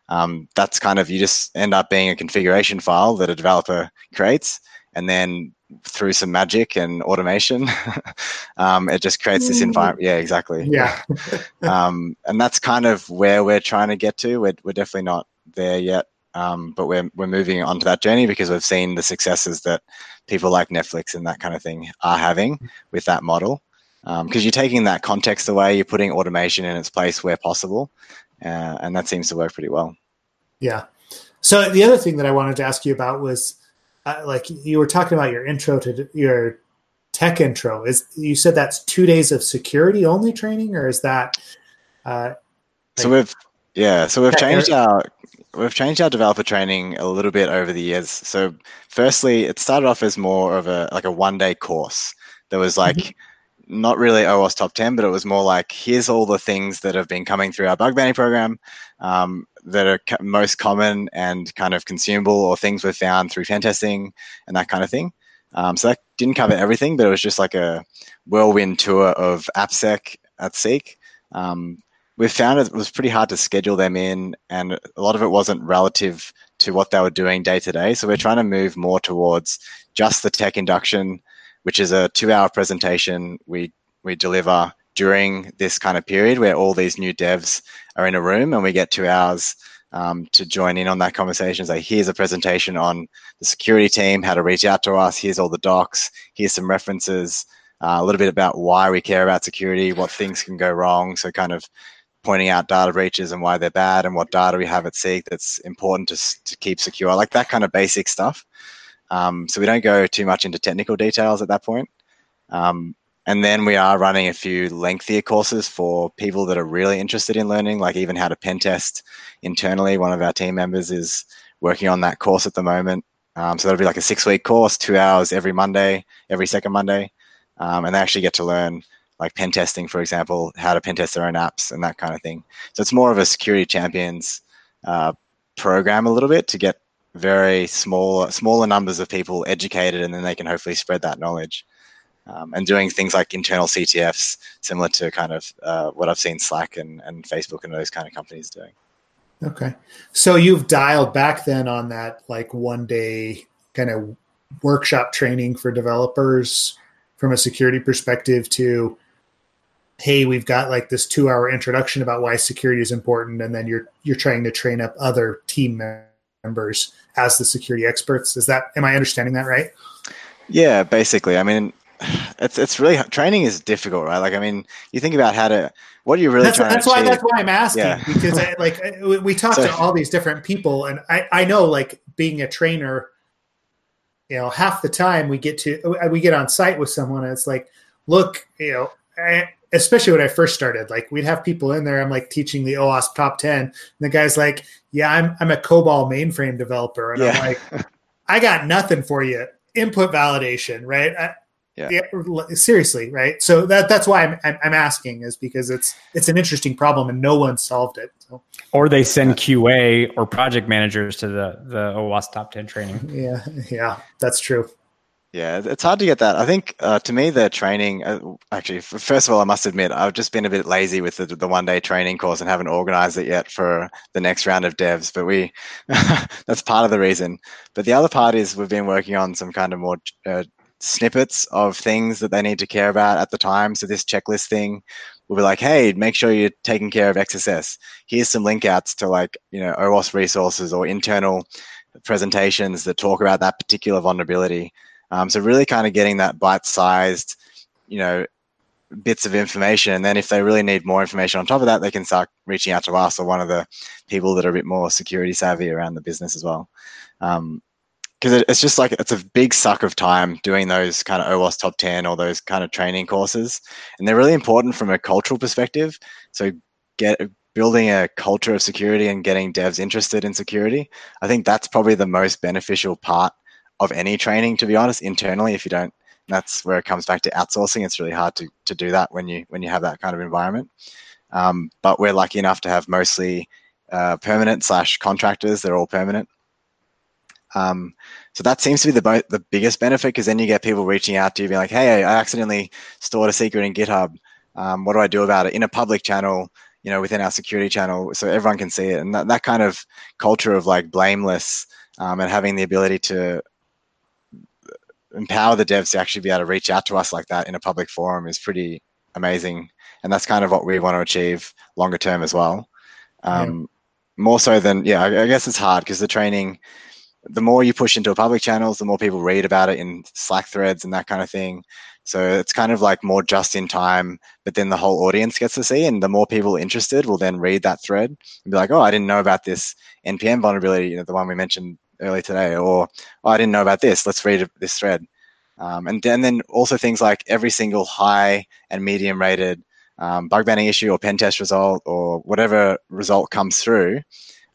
Um, that's kind of you just end up being a configuration file that a developer creates, and then through some magic and automation, um, it just creates this environment. Yeah, exactly. Yeah. um, and that's kind of where we're trying to get to. We're, we're definitely not there yet, um, but we're, we're moving onto that journey because we've seen the successes that people like Netflix and that kind of thing are having with that model. Because um, you're taking that context away, you're putting automation in its place where possible, uh, and that seems to work pretty well. Yeah. So the other thing that I wanted to ask you about was uh, like you were talking about your intro to your tech intro. Is you said that's two days of security only training, or is that? Uh, like, so we've yeah, so we've changed our we've changed our developer training a little bit over the years. So firstly, it started off as more of a like a one day course. that was like. Mm-hmm not really OWASP top 10, but it was more like here's all the things that have been coming through our bug bounty program um, that are most common and kind of consumable or things we've found through pen testing and that kind of thing. Um, so that didn't cover everything, but it was just like a whirlwind tour of AppSec at Seek. Um, we found it was pretty hard to schedule them in, and a lot of it wasn't relative to what they were doing day to day. So we're trying to move more towards just the tech induction which is a two-hour presentation we we deliver during this kind of period where all these new devs are in a room and we get two hours um, to join in on that conversation. So here's a presentation on the security team, how to reach out to us. Here's all the docs. Here's some references. Uh, a little bit about why we care about security, what things can go wrong. So kind of pointing out data breaches and why they're bad, and what data we have at Seek that's important to to keep secure, like that kind of basic stuff. Um, so we don't go too much into technical details at that point. Um, and then we are running a few lengthier courses for people that are really interested in learning, like even how to pen test internally. One of our team members is working on that course at the moment. Um, so that'll be like a six week course, two hours every Monday, every second Monday. Um, and they actually get to learn like pen testing, for example, how to pen test their own apps and that kind of thing. So it's more of a security champions uh, program a little bit to get very small, smaller numbers of people educated, and then they can hopefully spread that knowledge. Um, and doing things like internal CTFs, similar to kind of uh, what I've seen Slack and, and Facebook and those kind of companies doing. Okay, so you've dialed back then on that like one day kind of workshop training for developers from a security perspective to hey we've got like this two hour introduction about why security is important and then you're you're trying to train up other team members members as the security experts. Is that am I understanding that right? Yeah, basically. I mean, it's it's really training is difficult, right? Like, I mean, you think about how to what are you really that's, trying that's to why achieve? that's why I'm asking yeah. because I, like we talk so, to all these different people, and I I know like being a trainer, you know, half the time we get to uh, we get on site with someone, and it's like, look, you know. I, especially when I first started, like we'd have people in there. I'm like teaching the OWASP top 10. And the guy's like, yeah, I'm, I'm a COBOL mainframe developer. And yeah. I'm like, I got nothing for you. Input validation, right? I, yeah. yeah. seriously, right? So that that's why I'm, I'm, I'm asking is because it's it's an interesting problem and no one solved it. So. Or they send QA or project managers to the the OWASP top ten training. Yeah, yeah, that's true. Yeah, it's hard to get that. I think uh, to me, the training, uh, actually, first of all, I must admit, I've just been a bit lazy with the, the one day training course and haven't organized it yet for the next round of devs. But we, that's part of the reason. But the other part is we've been working on some kind of more uh, snippets of things that they need to care about at the time. So this checklist thing will be like, hey, make sure you're taking care of XSS. Here's some link outs to like, you know, OWASP resources or internal presentations that talk about that particular vulnerability. Um, so really kind of getting that bite-sized, you know, bits of information. And then if they really need more information on top of that, they can start reaching out to us or one of the people that are a bit more security savvy around the business as well. Um, because it's just like it's a big suck of time doing those kind of OWASP top 10 or those kind of training courses. And they're really important from a cultural perspective. So get building a culture of security and getting devs interested in security. I think that's probably the most beneficial part of any training, to be honest, internally. If you don't, that's where it comes back to outsourcing. It's really hard to, to do that when you when you have that kind of environment. Um, but we're lucky enough to have mostly uh, permanent slash contractors. They're all permanent. Um, So that seems to be the bo- the biggest benefit because then you get people reaching out to you, being like, "Hey, I accidentally stored a secret in GitHub. Um, what do I do about it?" In a public channel, you know, within our security channel, so everyone can see it. And that, that kind of culture of like blameless um, and having the ability to empower the devs to actually be able to reach out to us like that in a public forum is pretty amazing. And that's kind of what we want to achieve longer term as well. Um, yeah. More so than, yeah, I, I guess it's hard because the training, the more you push into public channels, the more people read about it in Slack threads and that kind of thing. So it's kind of like more just in time, but then the whole audience gets to see, and the more people interested will then read that thread and be like, "Oh, I didn't know about this npm vulnerability, you know, the one we mentioned earlier today," or oh, "I didn't know about this. Let's read this thread." Um, and, and then also things like every single high and medium rated um, bug bounty issue or pen test result or whatever result comes through,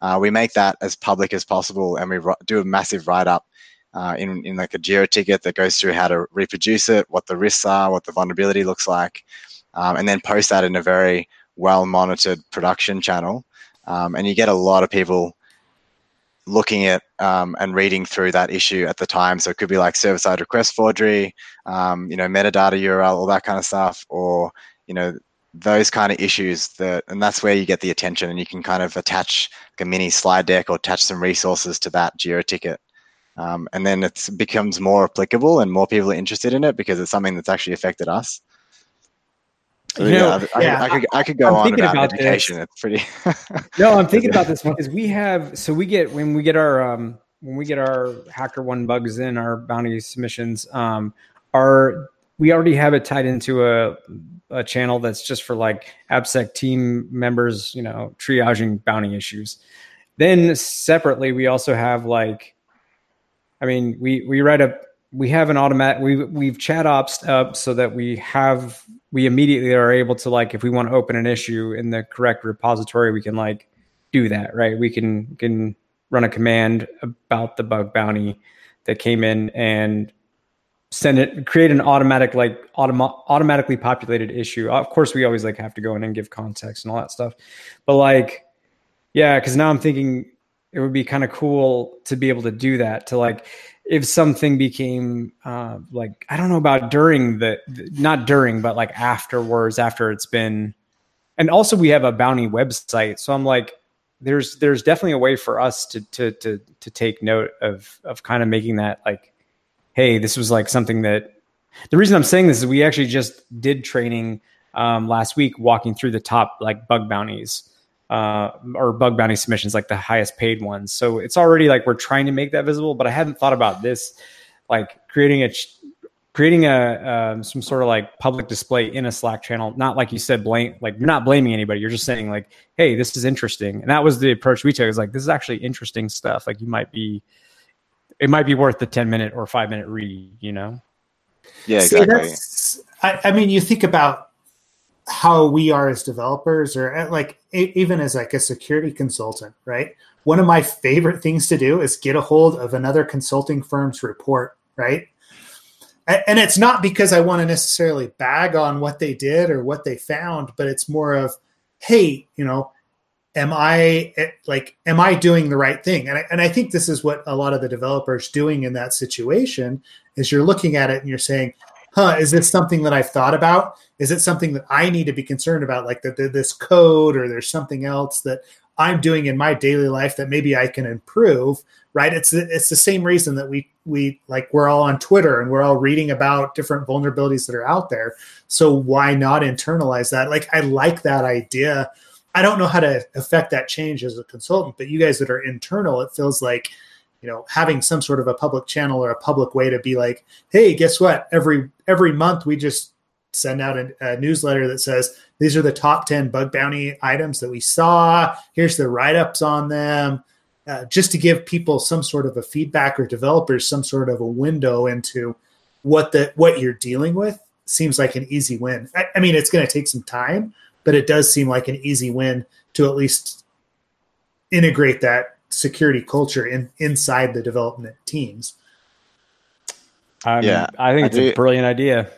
uh, we make that as public as possible and we do a massive write up uh, in, in like a ticket that goes through how to reproduce it, what the risks are, what the vulnerability looks like, um, and then post that in a very well monitored production channel. Um, and you get a lot of people looking at um, and reading through that issue at the time. So it could be like server-side request forgery, um, you know, metadata URL, all that kind of stuff, or you know, those kind of issues. That and that's where you get the attention, and you can kind of attach like a mini slide deck or attach some resources to that Jira ticket. Um, and then it becomes more applicable and more people are interested in it because it's something that's actually affected us. So, you know, yeah, I, yeah, I, could I could go I'm on about, about education. This. It's pretty. no, I'm thinking about this one because we have so we get when we get our um, when we get our HackerOne bugs in our bounty submissions, um, our we already have it tied into a a channel that's just for like AppSec team members, you know, triaging bounty issues. Then separately, we also have like, I mean, we we write a we have an automatic we we've chat ops up so that we have we immediately are able to like if we want to open an issue in the correct repository we can like do that right we can can run a command about the bug bounty that came in and send it create an automatic like autom- automatically populated issue. Of course we always like have to go in and give context and all that stuff. But like yeah because now i'm thinking it would be kind of cool to be able to do that to like if something became uh, like I don't know about during the not during but like afterwards after it's been and also we have a bounty website so I'm like there's there's definitely a way for us to to to to take note of of kind of making that like hey this was like something that the reason I'm saying this is we actually just did training um, last week walking through the top like bug bounties uh, or bug bounty submissions, like the highest paid ones. So it's already like we're trying to make that visible, but I hadn't thought about this, like creating a creating a um, some sort of like public display in a Slack channel. Not like you said, blame like you're not blaming anybody. You're just saying like, hey, this is interesting, and that was the approach we took. Is like this is actually interesting stuff. Like you might be, it might be worth the ten minute or five minute read. You know. Yeah, exactly. See, I, I mean, you think about how we are as developers or uh, like even as like a security consultant right one of my favorite things to do is get a hold of another consulting firm's report right and it's not because i want to necessarily bag on what they did or what they found but it's more of hey you know am i eh, like am i doing the right thing and I, and I think this is what a lot of the developers doing in that situation is you're looking at it and you're saying huh, is this something that I've thought about? Is it something that I need to be concerned about, like that this code or there's something else that I'm doing in my daily life that maybe I can improve? Right? It's it's the same reason that we we like we're all on Twitter and we're all reading about different vulnerabilities that are out there. So why not internalize that? Like I like that idea. I don't know how to affect that change as a consultant, but you guys that are internal, it feels like you know having some sort of a public channel or a public way to be like hey guess what? Every every month we just send out a, a, newsletter that says these are the top 10 bug bounty items that we saw. Here's the write-ups on them. Uh, just to give people some sort of a feedback or developers some sort of a window into what the what you're dealing with seems like an easy win. I, I mean it's going to take some time but it does seem like an easy win to at least integrate that security culture in inside the development teams. Um, yeah, I think it's I a brilliant idea.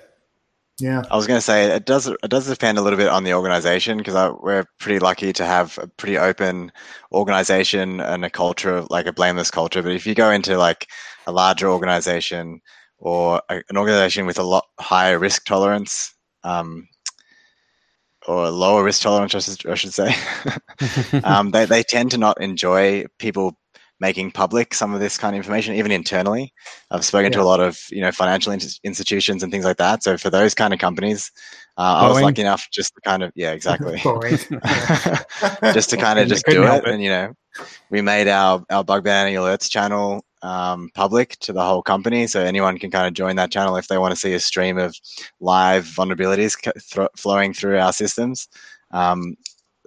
Yeah, I was going to say it does. It does depend a little bit on the organization because we're pretty lucky to have a pretty open organization and a culture, of like a blameless culture. But if you go into like a larger organization or a, an organization with a lot higher risk tolerance um, or lower risk tolerance, I should, I should say, um, they, they tend to not enjoy people making public some of this kind of information, even internally. I've spoken yeah. to a lot of you know financial in- institutions and things like that. So for those kind of companies, uh, I was lucky enough just to kind of yeah exactly, just to kind of just do it. it. And you know, we made our our bug bounty alerts channel um, public to the whole company, so anyone can kind of join that channel if they want to see a stream of live vulnerabilities th- flowing through our systems. Um,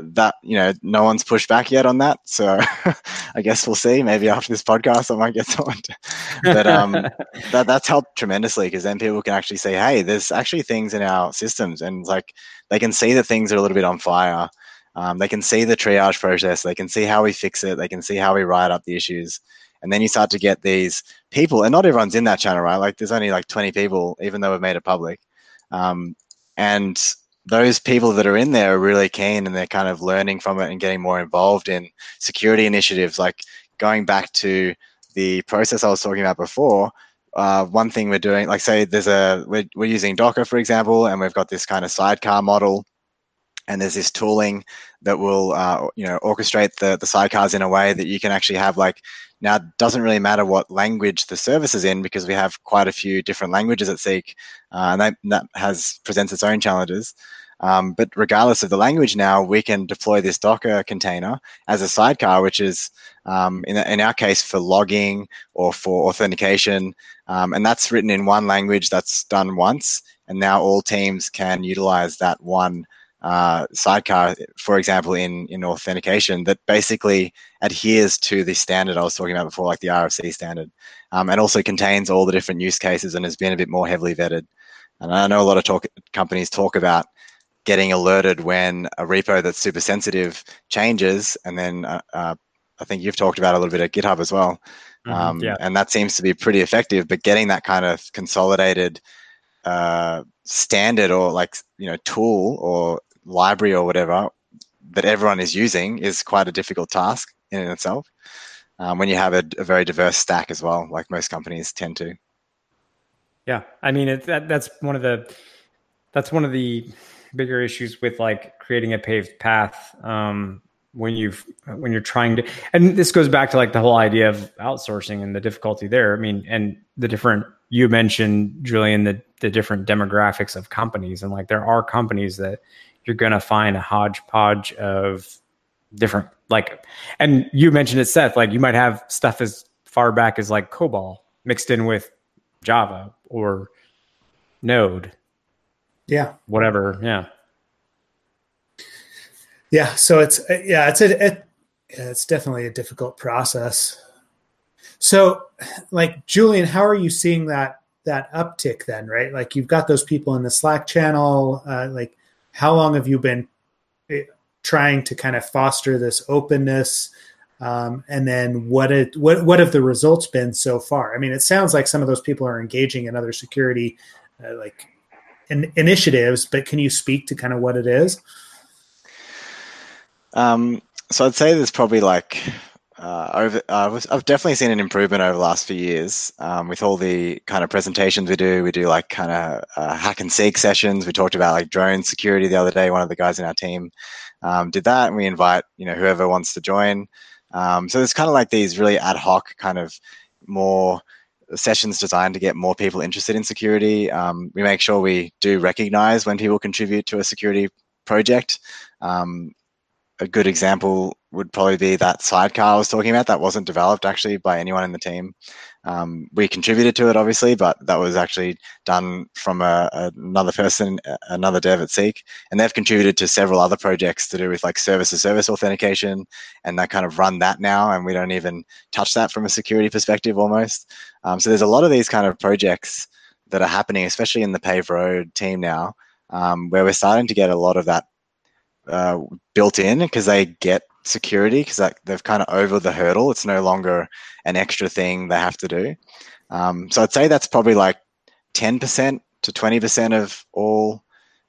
that you know no one's pushed back yet on that so i guess we'll see. Maybe after this podcast i might get someone to, but um that that's helped tremendously because then people can actually say hey there's actually things in our systems and like they can see that things are a little bit on fire. Um, they can see the triage process. They can see how we fix it. They can see how we write up the issues and then you start to get these people and not everyone's in that channel right? Like there's only like 20 people even though we've made it public. Um, and those people that are in there are really keen and they're kind of learning from it and getting more involved in security initiatives. Like going back to the process i was talking about before uh, one thing we're doing like say there's a we're, we're using docker for example and we've got this kind of sidecar model. And there's this tooling that will uh, you know orchestrate the, the sidecars in a way that you can actually have like now it doesn't really matter what language the service is in because we have quite a few different languages at Seek, uh, and that, that has presents its own challenges. Um, but regardless of the language now, we can deploy this Docker container as a sidecar, which is um, in, in our case for logging or for authentication. Um, and that's written in one language that's done once. And now all teams can utilize that one uh, sidecar, for example, in, in authentication that basically adheres to the standard I was talking about before, like the RFC standard, um, and also contains all the different use cases and has been a bit more heavily vetted. And I know a lot of talk, companies talk about getting alerted when a repo that's super sensitive changes, and then uh, uh, I think you've talked about a little bit at GitHub as well, mm-hmm, um, yeah. and that seems to be pretty effective. But getting that kind of consolidated uh, standard or like you know tool or library or whatever that everyone is using is quite a difficult task in itself. Um, when you have a, a, very diverse stack as well, like most companies tend to. Yeah, I mean it, that, that's one of the that's one of the bigger issues with like creating a paved path um, when you've when you're trying to and this goes back to like the whole idea of outsourcing and the difficulty there i mean and the different you mentioned julian the the different demographics of companies and like there are companies that you're going to find a hodgepodge of different like and you mentioned it seth like you might have stuff as far back as like cobol mixed in with java or node yeah. Whatever. Yeah. Yeah. So it's yeah, it's a it, it's definitely a difficult process. So, like Julian, how are you seeing that that uptick then? Right, like you've got those people in the Slack channel. Uh, like, how long have you been eh, trying to kind of foster this openness? Um, and then what it, what what have the results been so far? I mean, it sounds like some of those people are engaging in other security, uh, like in, initiatives, but can you speak to kind of what it is? Um, so I'd say there's probably like uh, over. Uh, I've definitely seen an improvement over the last few years um, with all the kind of presentations we do. We do like kind of uh, hack and seek sessions. We talked about like drone security the other day. One of the guys in our team um, did that, and we invite you know whoever wants to join. Um, so it's kind of like these really ad hoc kind of more sessions designed to get more people interested in security. Um, we make sure we do recognize when people contribute to a security project. Um, a good example would probably be that sidecar I was talking about that wasn't developed actually by anyone in the team. Um, we contributed to it obviously, but that was actually done from a, another person, another dev at Seek, and they've contributed to several other projects to do with like service-to-service authentication, and they kind of run that now, and we don't even touch that from a security perspective almost. Um, so there's a lot of these kind of projects that are happening, especially in the paved road team now, um, where we're starting to get a lot of that uh, built in because they get security because they've kind of over the hurdle. It's no longer an extra thing they have to do. Um, so I'd say that's probably like 10% to 20% of all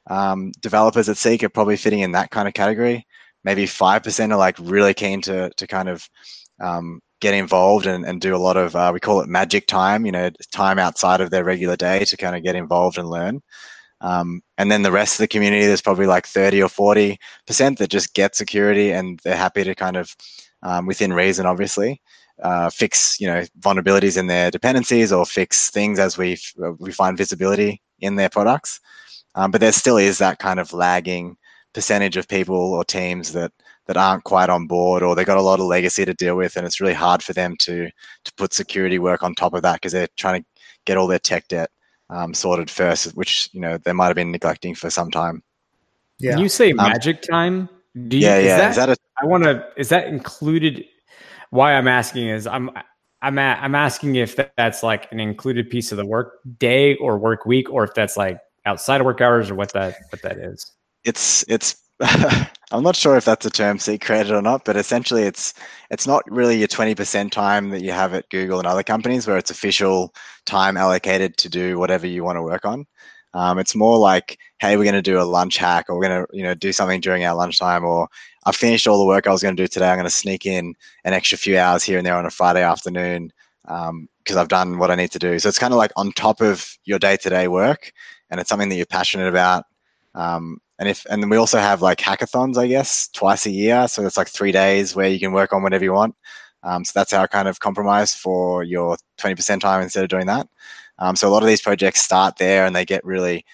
um, developers at Seek are probably fitting in that kind of category. Maybe 5% are like really keen to, to kind of um, get involved and, and do a lot of uh, we call it magic time you know time outside of their regular day to kind of get involved and learn um, and then the rest of the community there's probably like 30 or 40 percent that just get security and they're happy to kind of um, within reason obviously uh, fix you know vulnerabilities in their dependencies or fix things as we we find visibility in their products. Um, but there still is that kind of lagging percentage of people or teams that that aren't quite on board or they've got a lot of legacy to deal with and it's really hard for them to to put security work on top of that because they're trying to get all their tech debt um, sorted first which you know they might have been neglecting for some time yeah you say um, magic time do you, yeah yeah is that, is that a, I want to is that included why i'm asking is i'm I'm a, I'm asking if that's like an included piece of the work day or work week, or if that's like outside of work hours, or what that what that is. It's it's I'm not sure if that's a term created or not, but essentially it's it's not really your 20% time that you have at Google and other companies where it's official time allocated to do whatever you want to work on. Um, it's more like, hey, we're going to do a lunch hack, or we're going to you know do something during our lunchtime, or I've finished all the work I was going to do today. I'm going to sneak in an extra few hours here and there on a Friday afternoon because um, I've done what I need to do. So it's kind of like on top of your day-to-day work, and it's something that you're passionate about. Um, and if and then we also have like hackathons, I guess, twice a year. So it's like three days where you can work on whatever you want. Um, so that's our kind of compromise for your 20% time instead of doing that. Um, so a lot of these projects start there and they get really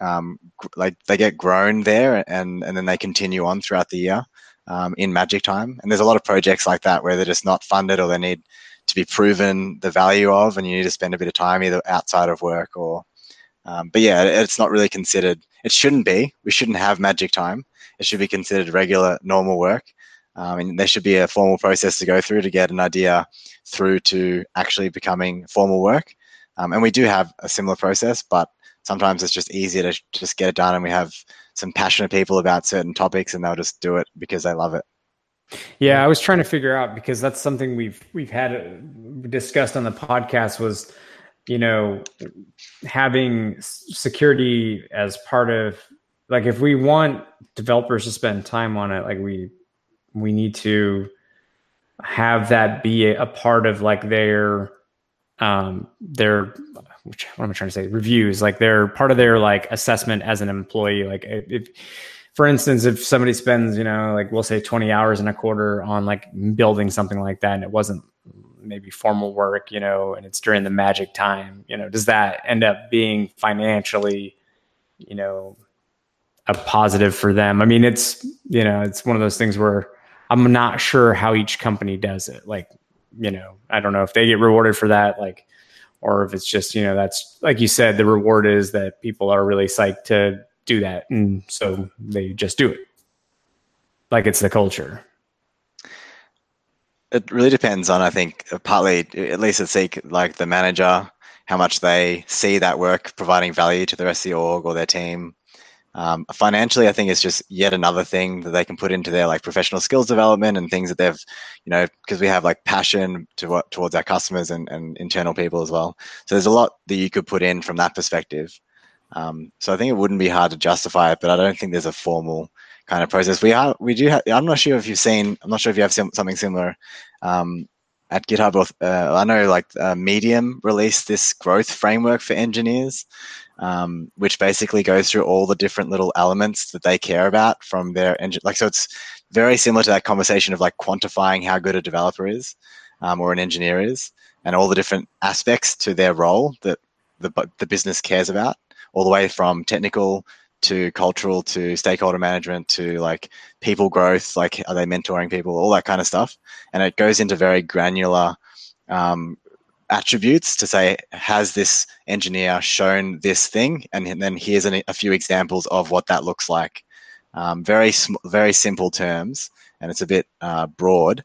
um, like they get grown there and and then they continue on throughout the year um, in magic time. And there's a lot of projects like that where they're just not funded or they need to be proven the value of, and you need to spend a bit of time either outside of work or um, but yeah, it's not really considered. It shouldn't be. We shouldn't have magic time. It should be considered regular, normal work. Um, and there should be a formal process to go through to get an idea through to actually becoming formal work. Um, and we do have a similar process, but sometimes it's just easier to just get it done. And we have some passionate people about certain topics, and they'll just do it because they love it. Yeah, I was trying to figure out because that's something we've we've had uh, discussed on the podcast was you know, having security as part of like if we want developers to spend time on it, like we we need to have that be a, a part of like their um their which, what am I trying to say? Reviews like they're part of their like assessment as an employee. Like if for instance if somebody spends you know like we'll say 20 hours in a quarter on like building something like that and it wasn't maybe formal work, you know, and it's during the magic time, you know, does that end up being financially, you know, a positive for them? I mean, it's, you know, it's one of those things where I'm not sure how each company does it. Like, you know, I don't know if they get rewarded for that, like, or if it's just, you know, that's like you said, the reward is that people are really psyched to do that. And so they just do it. Like it's the culture it really depends on, I think, partly, at least at Seek, like the manager, how much they see that work providing value to the rest of the org or their team. Um, financially, I think it's just yet another thing that they can put into their like professional skills development and things that they've, you know, because we have like passion to, towards our customers and, and internal people as well. So there's a lot that you could put in from that perspective. Um, so I think it wouldn't be hard to justify it, but I don't think there's a formal kind of process. We are we do have. I'm not sure if you've seen. I'm not sure if you have sim- something similar um, at GitHub. uh, I know like uh, Medium released this growth framework for engineers, um, which basically goes through all the different little elements that they care about from their engine. Like so, it's very similar to that conversation of like quantifying how good a developer is um, or an engineer is, and all the different aspects to their role that the the business cares about, all the way from technical to cultural to stakeholder management to like people growth like are they mentoring people all that kind of stuff. And it goes into very granular um, attributes to say has this engineer shown this thing? And then here's an, a few examples of what that looks like. Um, very sm- very simple terms and it's a bit uh, broad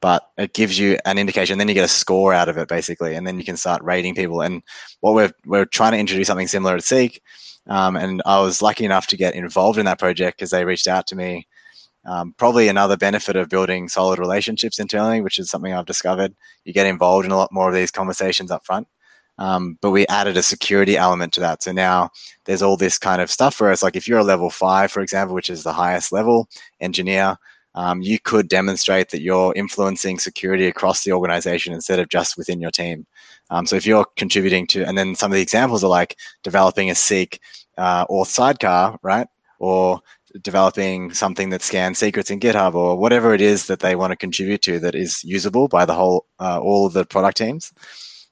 but it gives you an indication. Then you get a score out of it basically and then you can start rating people. And what we're we're trying to introduce something similar at seek um, and I was lucky enough to get involved in that project because they reached out to me. Um, probably another benefit of building solid relationships internally, which is something I've discovered. You get involved in a lot more of these conversations up front. Um, but we added a security element to that. So now there's all this kind of stuff where it's like if you're a level five, for example, which is the highest level engineer, um, you could demonstrate that you're influencing security across the organization instead of just within your team. Um, so if you're contributing to, and then some of the examples are like developing a Seek uh, or sidecar, right? Or developing something that scans secrets in GitHub or whatever it is that they want to contribute to that is usable by the whole uh, all of the product teams.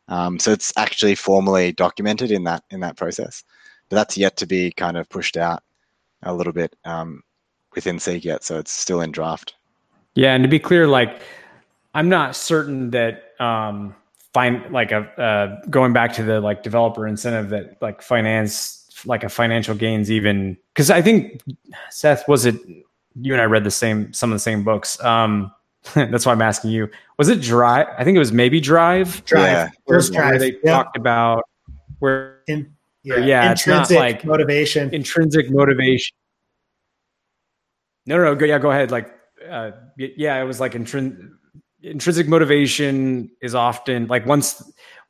Um, so it's actually formally documented in that in that process, but that's yet to be kind of pushed out a little bit um, within Seek yet. So it's still in draft. Yeah, and to be clear, like I'm not certain that um, find like a uh, going back to the like developer incentive that like finance like a financial gains even because I think Seth was it you and I read the same some of the same books. Um, that's why I'm asking you. Was it Drive? I think it was maybe Drive. Drive. Yeah. Where, Drive. they yeah. talked about where In, yeah, yeah intrinsic it's not like motivation. Intrinsic motivation. No, no, no. Go, yeah, go ahead. Like, uh, yeah, it was like intrinsic intrinsic motivation is often like once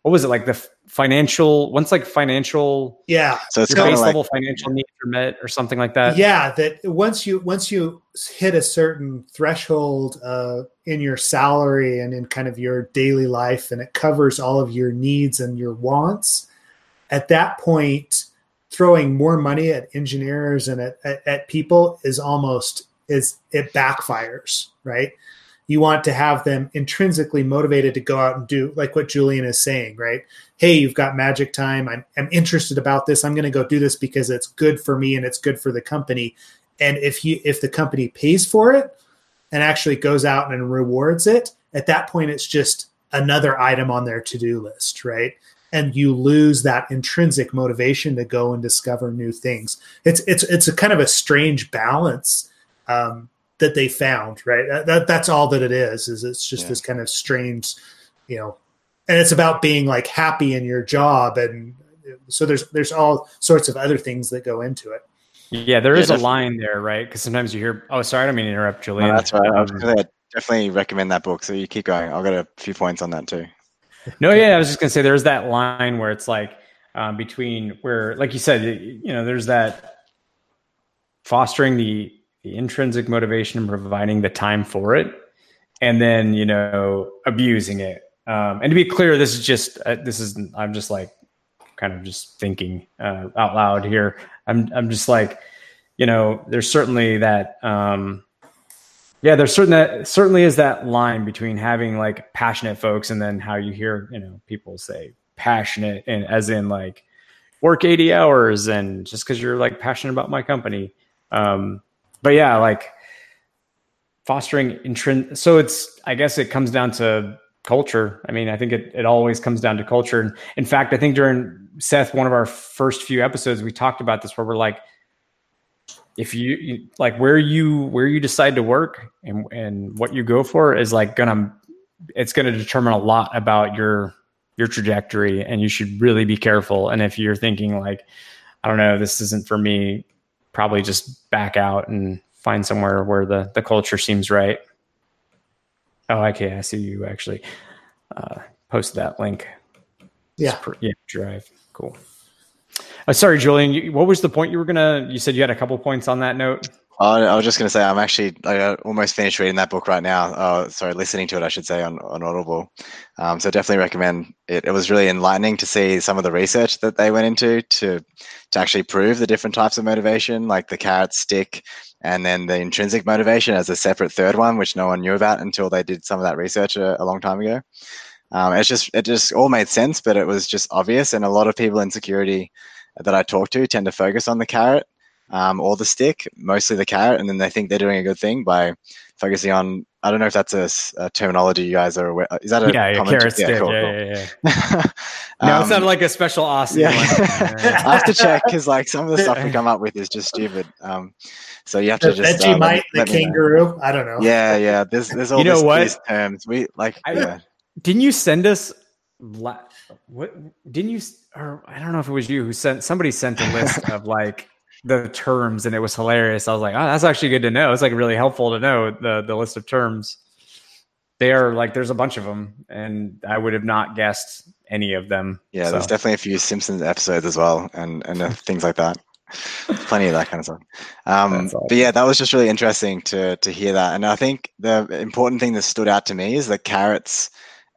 what was it like the financial once like financial yeah so it's base like, level financial needs are met or something like that yeah that once you once you hit a certain threshold uh, in your salary and in kind of your daily life and it covers all of your needs and your wants at that point throwing more money at engineers and at, at, at people is almost is it backfires right you want to have them intrinsically motivated to go out and do like what Julian is saying, right? Hey, you've got magic time. I'm, I'm interested about this. I'm going to go do this because it's good for me and it's good for the company. And if you if the company pays for it and actually goes out and rewards it, at that point it's just another item on their to-do list, right? And you lose that intrinsic motivation to go and discover new things. It's it's it's a kind of a strange balance um, that they found, right? That, that, that's all that it is. Is it's just yeah. this kind of strange, you know, and it's about being like happy in your job, and so there's there's all sorts of other things that go into it. Yeah, there is yeah, a line there, right? Because sometimes you hear, "Oh, sorry, I don't mean to interrupt, Julian." No, that's right. I was um, gonna definitely recommend that book. So you keep going. I've got a few points on that too. No, yeah, I was just gonna say there's that line where it's like um, between where, like you said, you know, there's that fostering the the intrinsic motivation and providing the time for it and then you know abusing it. Um, and to be clear this is just uh, this is i'm just like kind of just thinking uh, out loud here. I'm i'm just like you know there's certainly that um, yeah there's certain that certainly is that line between having like passionate folks and then how you hear you know people say passionate and as in like work 80 hours and just because you're like passionate about my company um, but yeah, like fostering intrin. So it's, I guess it comes down to culture. I mean, I think it, it always comes down to culture. And in fact, I think during Seth, one of our first few episodes, we talked about this where we're like, if you, you like where you where you decide to work and and what you go for is like gonna it's gonna determine a lot about your your trajectory and you should really be careful. And if you're thinking like, I don't know, this isn't for me, probably just back out and find somewhere where the the culture seems right. Oh, okay. I see you actually uh, posted that link. Yeah. yeah. Drive. Cool. Uh, sorry, Julian. What was the point you were gonna? You said you had a couple points on that note. Uh, I was just going to say I'm actually I almost finished reading that book right now. Uh, sorry, listening to it, I should say, on, on Audible. Um, so definitely recommend it. It was really enlightening to see some of the research that they went into to to actually prove the different types of motivation, like the carrot stick, and then the intrinsic motivation as a separate third one, which no one knew about until they did some of that research a, a long time ago. Um, it's just it just all made sense, but it was just obvious, and a lot of people in security that I talk to tend to focus on the carrot um, or the stick, mostly the carrot, and then they think they're doing a good thing by focusing on. I don't know if that's a, a terminology you guys are aware. Is that a yeah, carrot yeah, stick? Cool, yeah, cool. yeah, yeah, no, um, it's not like a special awesome. Yeah. I have to check because like some of the stuff we come up with is just stupid. Um, so you have to the just Vegemite, uh, the kangaroo. I don't know. Yeah, yeah. There's there's all you know this, what? these terms. We like. I, yeah. Didn't you send us? What didn't you? Or I don't know if it was you who sent. Somebody sent a list of like the terms and it was hilarious. I was like, oh, that's actually good to know. It's like really helpful to know the the list of terms. They are like there's a bunch of them, and I would have not guessed any of them. Yeah, so. there's definitely a few Simpsons episodes as well, and and uh, things like that. Plenty of that kind of stuff. Um, awesome. But yeah, that was just really interesting to to hear that. And I think the important thing that stood out to me is the carrots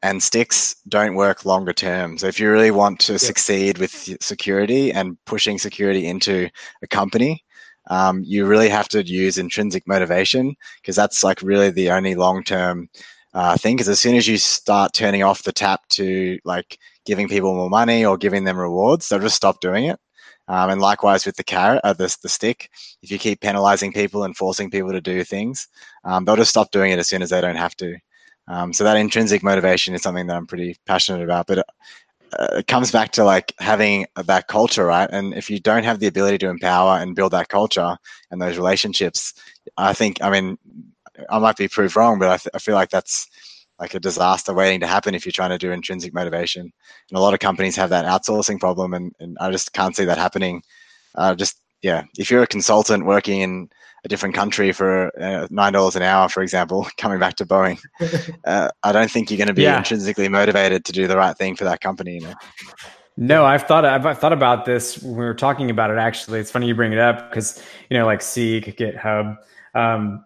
and sticks don't work longer term. So if you really want to yeah. succeed with security and pushing security into a company, um, you really have to use intrinsic motivation because that's like really the only long term uh, thing. Because as soon as you start turning off the tap to like giving people more money or giving them rewards, they'll just stop doing it. Um, and likewise with the carrot, uh, the, the stick, if you keep penalizing people and forcing people to do things, um, they'll just stop doing it as soon as they don't have to. Um, so that intrinsic motivation is something that I'm pretty passionate about. But uh, it comes back to like having that culture, right? And if you don't have the ability to empower and build that culture and those relationships, I think, I mean, I might be proved wrong, but I, th- I feel like that's like a disaster waiting to happen if you're trying to do intrinsic motivation. And a lot of companies have that outsourcing problem, and, and I just can't see that happening. Uh, just yeah, if you're a consultant working in a different country for uh, nine dollars an hour, for example, coming back to Boeing, uh, I don't think you're going to be yeah. intrinsically motivated to do the right thing for that company. You know? No, I've thought I've thought about this when we were talking about it. Actually, it's funny you bring it up because you know, like Seek, GitHub, um,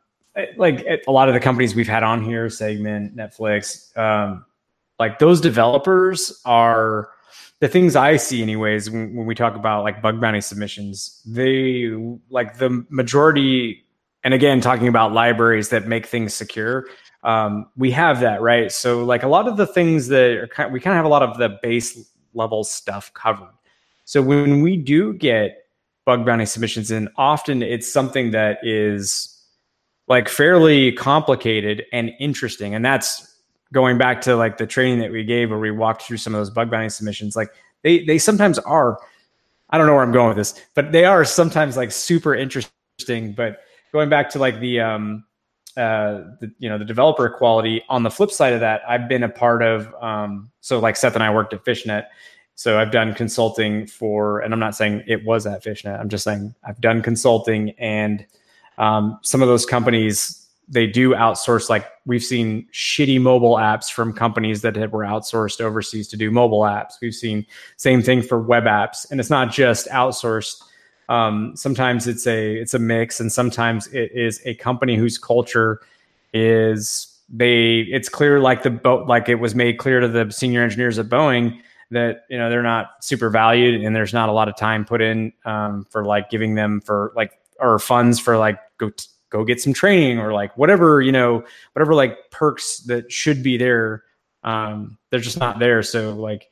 like a lot of the companies we've had on here, Segment, Netflix, um, like those developers are the things I see, anyways, when, when, we talk about like bug bounty submissions, they like the majority, and again, talking about libraries that make things secure, um, we have that, right? So, like a lot of the things that are kind, we kind of have a lot of the base level stuff covered. So, when we do get bug bounty submissions in, often it's something that is like fairly complicated and interesting. And that's going back to like the training that we gave where we walked through some of those bug bounty submissions, like they they sometimes are. I don't know where I'm going with this, but they are sometimes like super interesting. But going back to like the um uh the you know the developer quality on the flip side of that, I've been a part of um so like Seth and I worked at Fishnet. So I've done consulting for, and I'm not saying it was at Fishnet. I'm just saying I've done consulting, and um, some of those companies they do outsource like we've seen shitty mobile apps from companies that were outsourced overseas to do mobile apps. We've seen same thing for web apps and it's not just outsourced. Um, sometimes it's a it's a mix and sometimes it is a company whose culture is they it's clear like the boat like it was made clear to the senior engineers at boeing that you know they're not super valued and there's not a lot of time put in um, for like giving them for like or funds for like go t- go get some training or like whatever you know whatever like perks that should be there um they're just not there. So like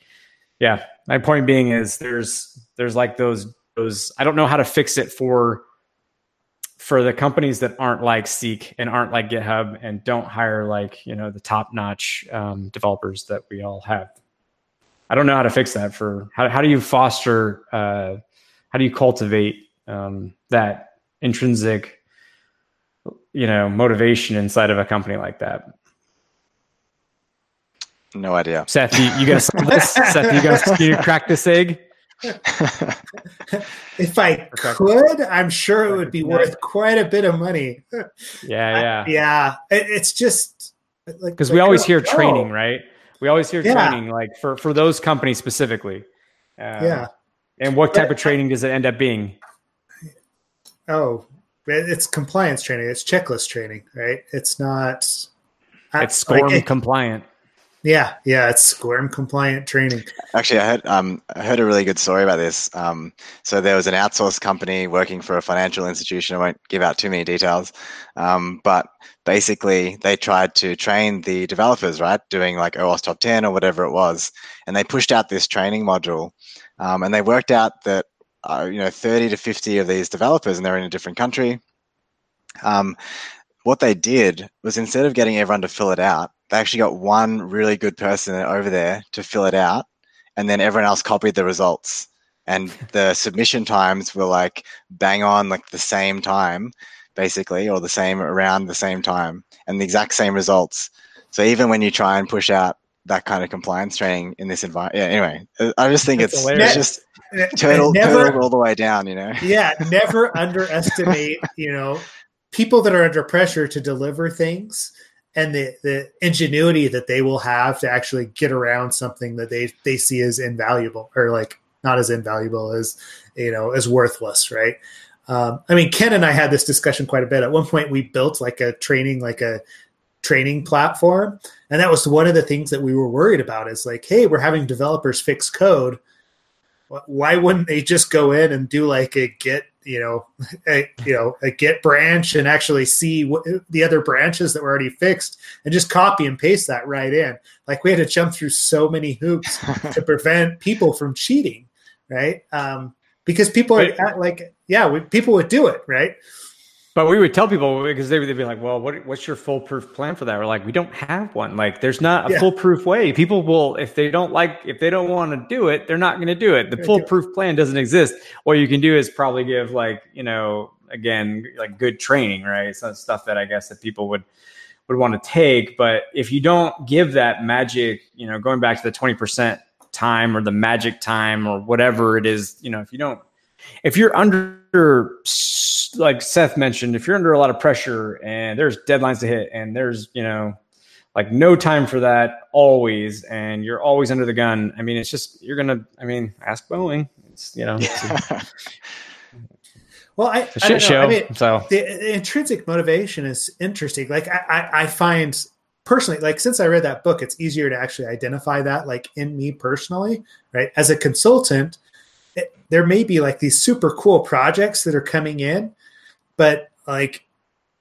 yeah my point being is there's there's like those those i don't know how to fix it for for the companies that aren't like seek and aren't like github and don't hire like you know the top notch um, developers that we all have. I don't know how to fix that for how, how do you foster uh, how do you cultivate um, that intrinsic you know motivation inside of a company like that? No idea. Seth, you, you gonna this? Seth, you gonna crack this egg? if I could, I'm sure it would be worth quite a bit of money. yeah, yeah, I, yeah. It, it's just like because we always hear training, right? We always hear yeah. training, like for for those companies specifically. Um, yeah. And what type but, of training does it end up being? Oh, it's compliance training. It's checklist training, right? It's not. It's SCORM like, compliant. Yeah, yeah, it's SCORM compliant training. Actually, I heard um, I heard a really good story about this. Um, so there was an outsourced company working for a financial institution. I won't give out too many details, um, but basically they tried to train the developers, right, doing like OWASP Top Ten or whatever it was, and they pushed out this training module, um, and they worked out that uh, you know 30 to 50 of these developers and they're in a different country. Um, what they did was instead of getting everyone to fill it out they actually got one really good person over there to fill it out and then everyone else copied the results. And the submission times were like bang on like the same time basically or the same around the same time and the exact same results. So even when you try and push out that kind of compliance training in this environment. Yeah. Anyway, I just think it's, it's just turtle, never, turtle all the way down. You know. Yeah. Never underestimate. You know, people that are under pressure to deliver things and the the ingenuity that they will have to actually get around something that they they see as invaluable or like not as invaluable as you know as worthless, right? Um, I mean, Ken and I had this discussion quite a bit. At one point, we built like a training, like a training platform, and that was one of the things that we were worried about. Is like, hey, we're having developers fix code. Why wouldn't they just go in and do like a Git, you know, a, you know, a Git branch and actually see what the other branches that were already fixed and just copy and paste that right in? Like we had to jump through so many hoops to prevent people from cheating, right? Um, because people are at, like, yeah, we, people would do it, right? But we would tell people because they would be like, "Well, what, what's your foolproof plan for that?" We're like, "We don't have one. Like, there's not a yeah. foolproof way. People will, if they don't like, if they don't want to do it, they're not going to do it. The foolproof plan doesn't exist. What you can do is probably give like, you know, again, like good training, right? Some stuff that I guess that people would would want to take. But if you don't give that magic, you know, going back to the twenty percent time or the magic time or whatever it is, you know, if you don't if you're under like Seth mentioned, if you're under a lot of pressure and there's deadlines to hit and there's, you know, like no time for that always and you're always under the gun. I mean, it's just you're gonna I mean, ask Boeing. It's you know it's Well, I, I shit show. I mean, so the, the, intrinsic motivation is interesting. Like I, I, I find personally, like since I read that book, it's easier to actually identify that, like in me personally, right? As a consultant, there may be like these super cool projects that are coming in, but like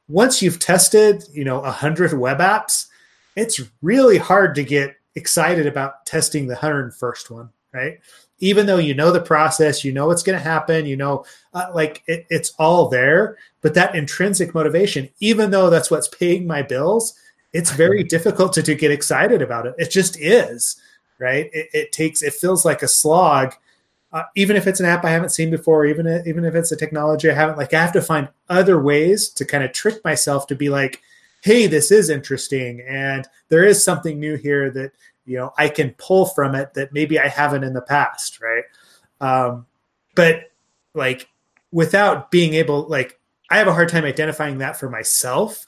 once you've tested, you know, a hundred web apps, it's really hard to get excited about testing the 101st one, right? Even though you know the process, you know what's going to happen, you know, uh, like it, it's all there. But that intrinsic motivation, even though that's what's paying my bills, it's very difficult to, to get excited about it. It just is, right? It, it takes, it feels like a slog uh, even if it's an app I haven't seen before, even if, even if it's a technology I haven't, like I have to find other ways to kind of trick myself to be like, hey, this is interesting, and there is something new here that you know I can pull from it that maybe I haven't in the past, right? Um, but like without being able, like I have a hard time identifying that for myself,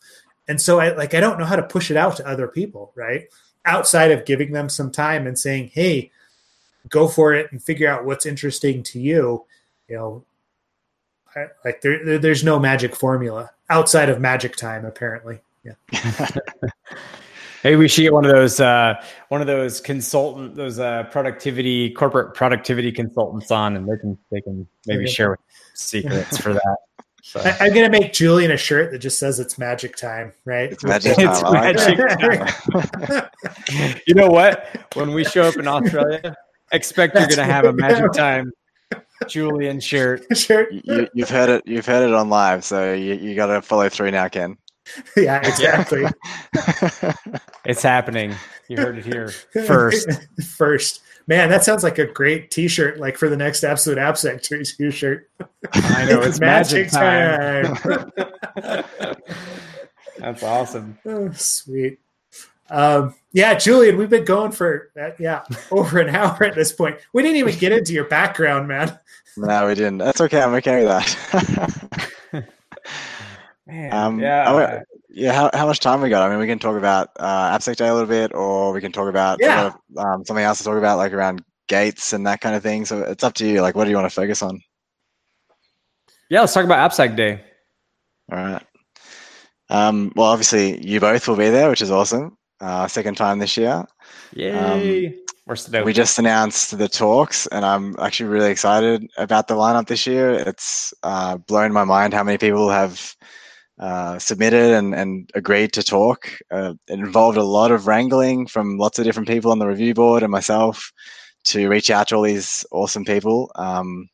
and so I like I don't know how to push it out to other people, right? Outside of giving them some time and saying, hey go for it and figure out what's interesting to you. You know, I, like there, there, there's no magic formula outside of magic time, apparently. Yeah. Hey, we should get one of those uh, one of those consultant those uh, productivity corporate productivity consultants on, and they can they can maybe okay. share secrets for that. So. I, am gonna make Julian a shirt that just says it's magic time, right? It's magic time. It's magic time. you know what? When we show up in Australia, expect you're going to have a magic time Julian shirt. shirt. You, have heard it. You've heard it on live, so you, you got to follow through now, Ken. Yeah, exactly. it's happening. You heard it here first. first, man, that sounds like a great T-shirt, like for the next absolute AppSec T-shirt. I know it's magic, magic time. time. That's awesome. Oh, sweet. Um, yeah, Julian, we've been going for uh, yeah over an hour at this point. We didn't even get into your background, man. No, we didn't. That's okay. I'm okay with that. man, um, yeah, yeah. How, how much time we got? I mean, we can talk about uh, AppSec Day a little bit, or we can talk about yeah. um, something else to talk about, like around gates and that kind of thing. So it's up to you. Like, what do you want to focus on? Yeah, let's talk about AppSec Day. All right. Um, well, obviously, you both will be there, which is awesome uh, second time this year. Yay! Um, we just announced the talks, and I'm actually really excited about the lineup this year. It's uh, blown my mind how many people have uh, submitted and, and agreed to talk. Uh, it involved a lot of wrangling from lots of different people on the review board and myself to reach out to all these awesome people. Um,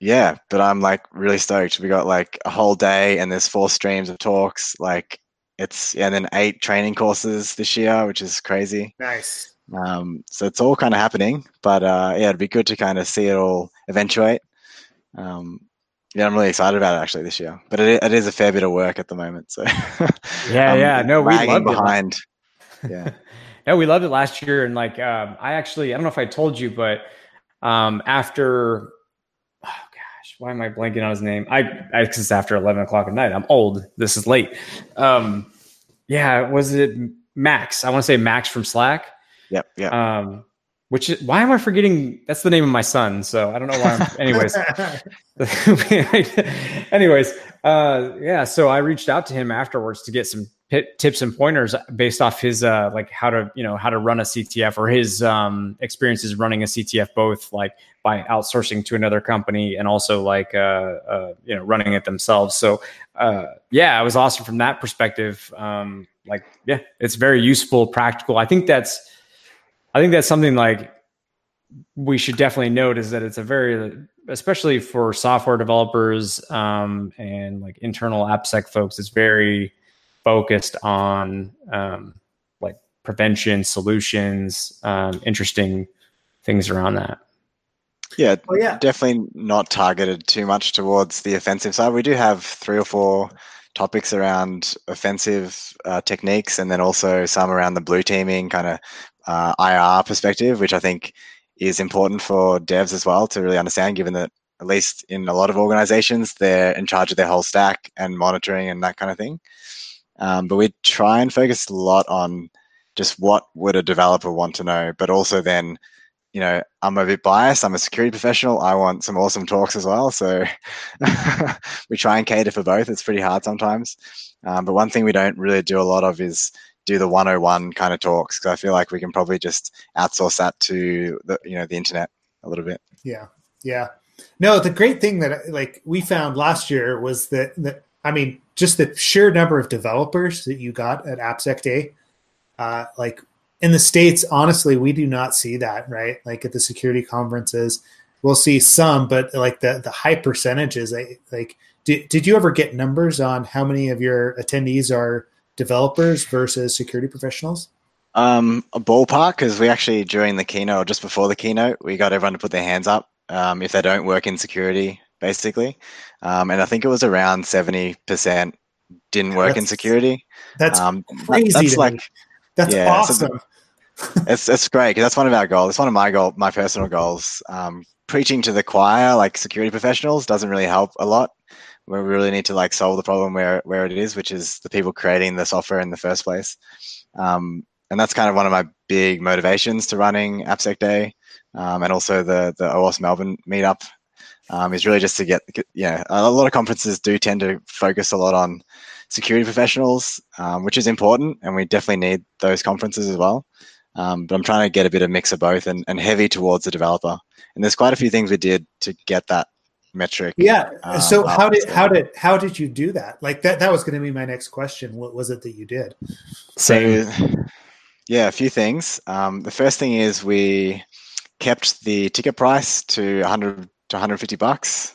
yeah, but I'm like really stoked. We got like a whole day, and there's four streams of talks. Like it's yeah, and then eight training courses this year, which is crazy. Nice. Um, so it's all kind of happening, but uh, yeah, it'd be good to kind of see it all eventuate. Um, yeah, I'm really excited about it actually this year, but it, it is a fair bit of work at the moment. So yeah, yeah, no, we loved behind. It. Yeah, no, we loved it last year, and like um, I actually, I don't know if I told you, but um, after oh gosh, why am I blanking on his name? I, I cause it's after 11 o'clock at night. I'm old. This is late. Um, yeah. Was it Max? I want to say Max from Slack. Yep. Yeah. Um, which is why am I forgetting? That's the name of my son. So I don't know why. I'm, anyways, anyways, uh, yeah. So I reached out to him afterwards to get some tips and pointers based off his uh, like how to you know how to run a CTF or his um, experiences running a CTF, both like by outsourcing to another company and also like uh, uh you know running it themselves. So uh, yeah, it was awesome from that perspective. Um, like yeah, it's very useful, practical. I think that's I think that's something like we should definitely note is that it's a very, especially for software developers um, and like internal AppSec folks, it's very focused on um, like prevention solutions, um, interesting things around that. Yeah, oh, yeah, definitely not targeted too much towards the offensive side. We do have three or four topics around offensive uh, techniques, and then also some around the blue teaming kind of uh, IR perspective, which I think is important for devs as well to really understand, given that at least in a lot of organizations, they're in charge of their whole stack and monitoring and that kind of thing. Um, but we try and focus a lot on just what would a developer want to know, but also then, you know, I'm a bit biased. I'm a security professional. I want some awesome talks as well. So we try and cater for both. It's pretty hard sometimes. Um, but one thing we don't really do a lot of is do the 101 kind of talks because I feel like we can probably just outsource that to the you know the internet a little bit. Yeah, yeah. No, the great thing that like we found last year was that that I mean just the sheer number of developers that you got at AppSec Day. Uh, like in the states, honestly, we do not see that right. Like at the security conferences, we'll see some, but like the the high percentages, like did, did you ever get numbers on how many of your attendees are developers versus security professionals? Um, a ballpark because we actually during the keynote, just before the keynote, we got everyone to put their hands up um, if they don't work in security, basically. Um, and I think it was around seventy percent didn't work that's, in security. That's um, crazy. That's like me. that's yeah, awesome. So it's it's great because that's one of our goals. It's one of my goal, my personal goals. Um, preaching to the choir, like security professionals, doesn't really help a lot we really need to like solve the problem where where it is, which is the people creating the software in the first place. Um, and that's kind of one of my big motivations to running AppSec Day, um, and also the the OWASP Melbourne meetup. Um, is really just to get yeah a lot of conferences do tend to focus a lot on security professionals, um, which is important, and we definitely need those conferences as well. Um, but I'm trying to get a bit of mix of both and, and heavy towards the developer. And there's quite a few things we did to get that metric. Yeah. Um, so how did how did how did you do that? Like that that was going to be my next question. What was it that you did? So yeah, a few things. Um, the first thing is we kept the ticket price to 100 to 150 bucks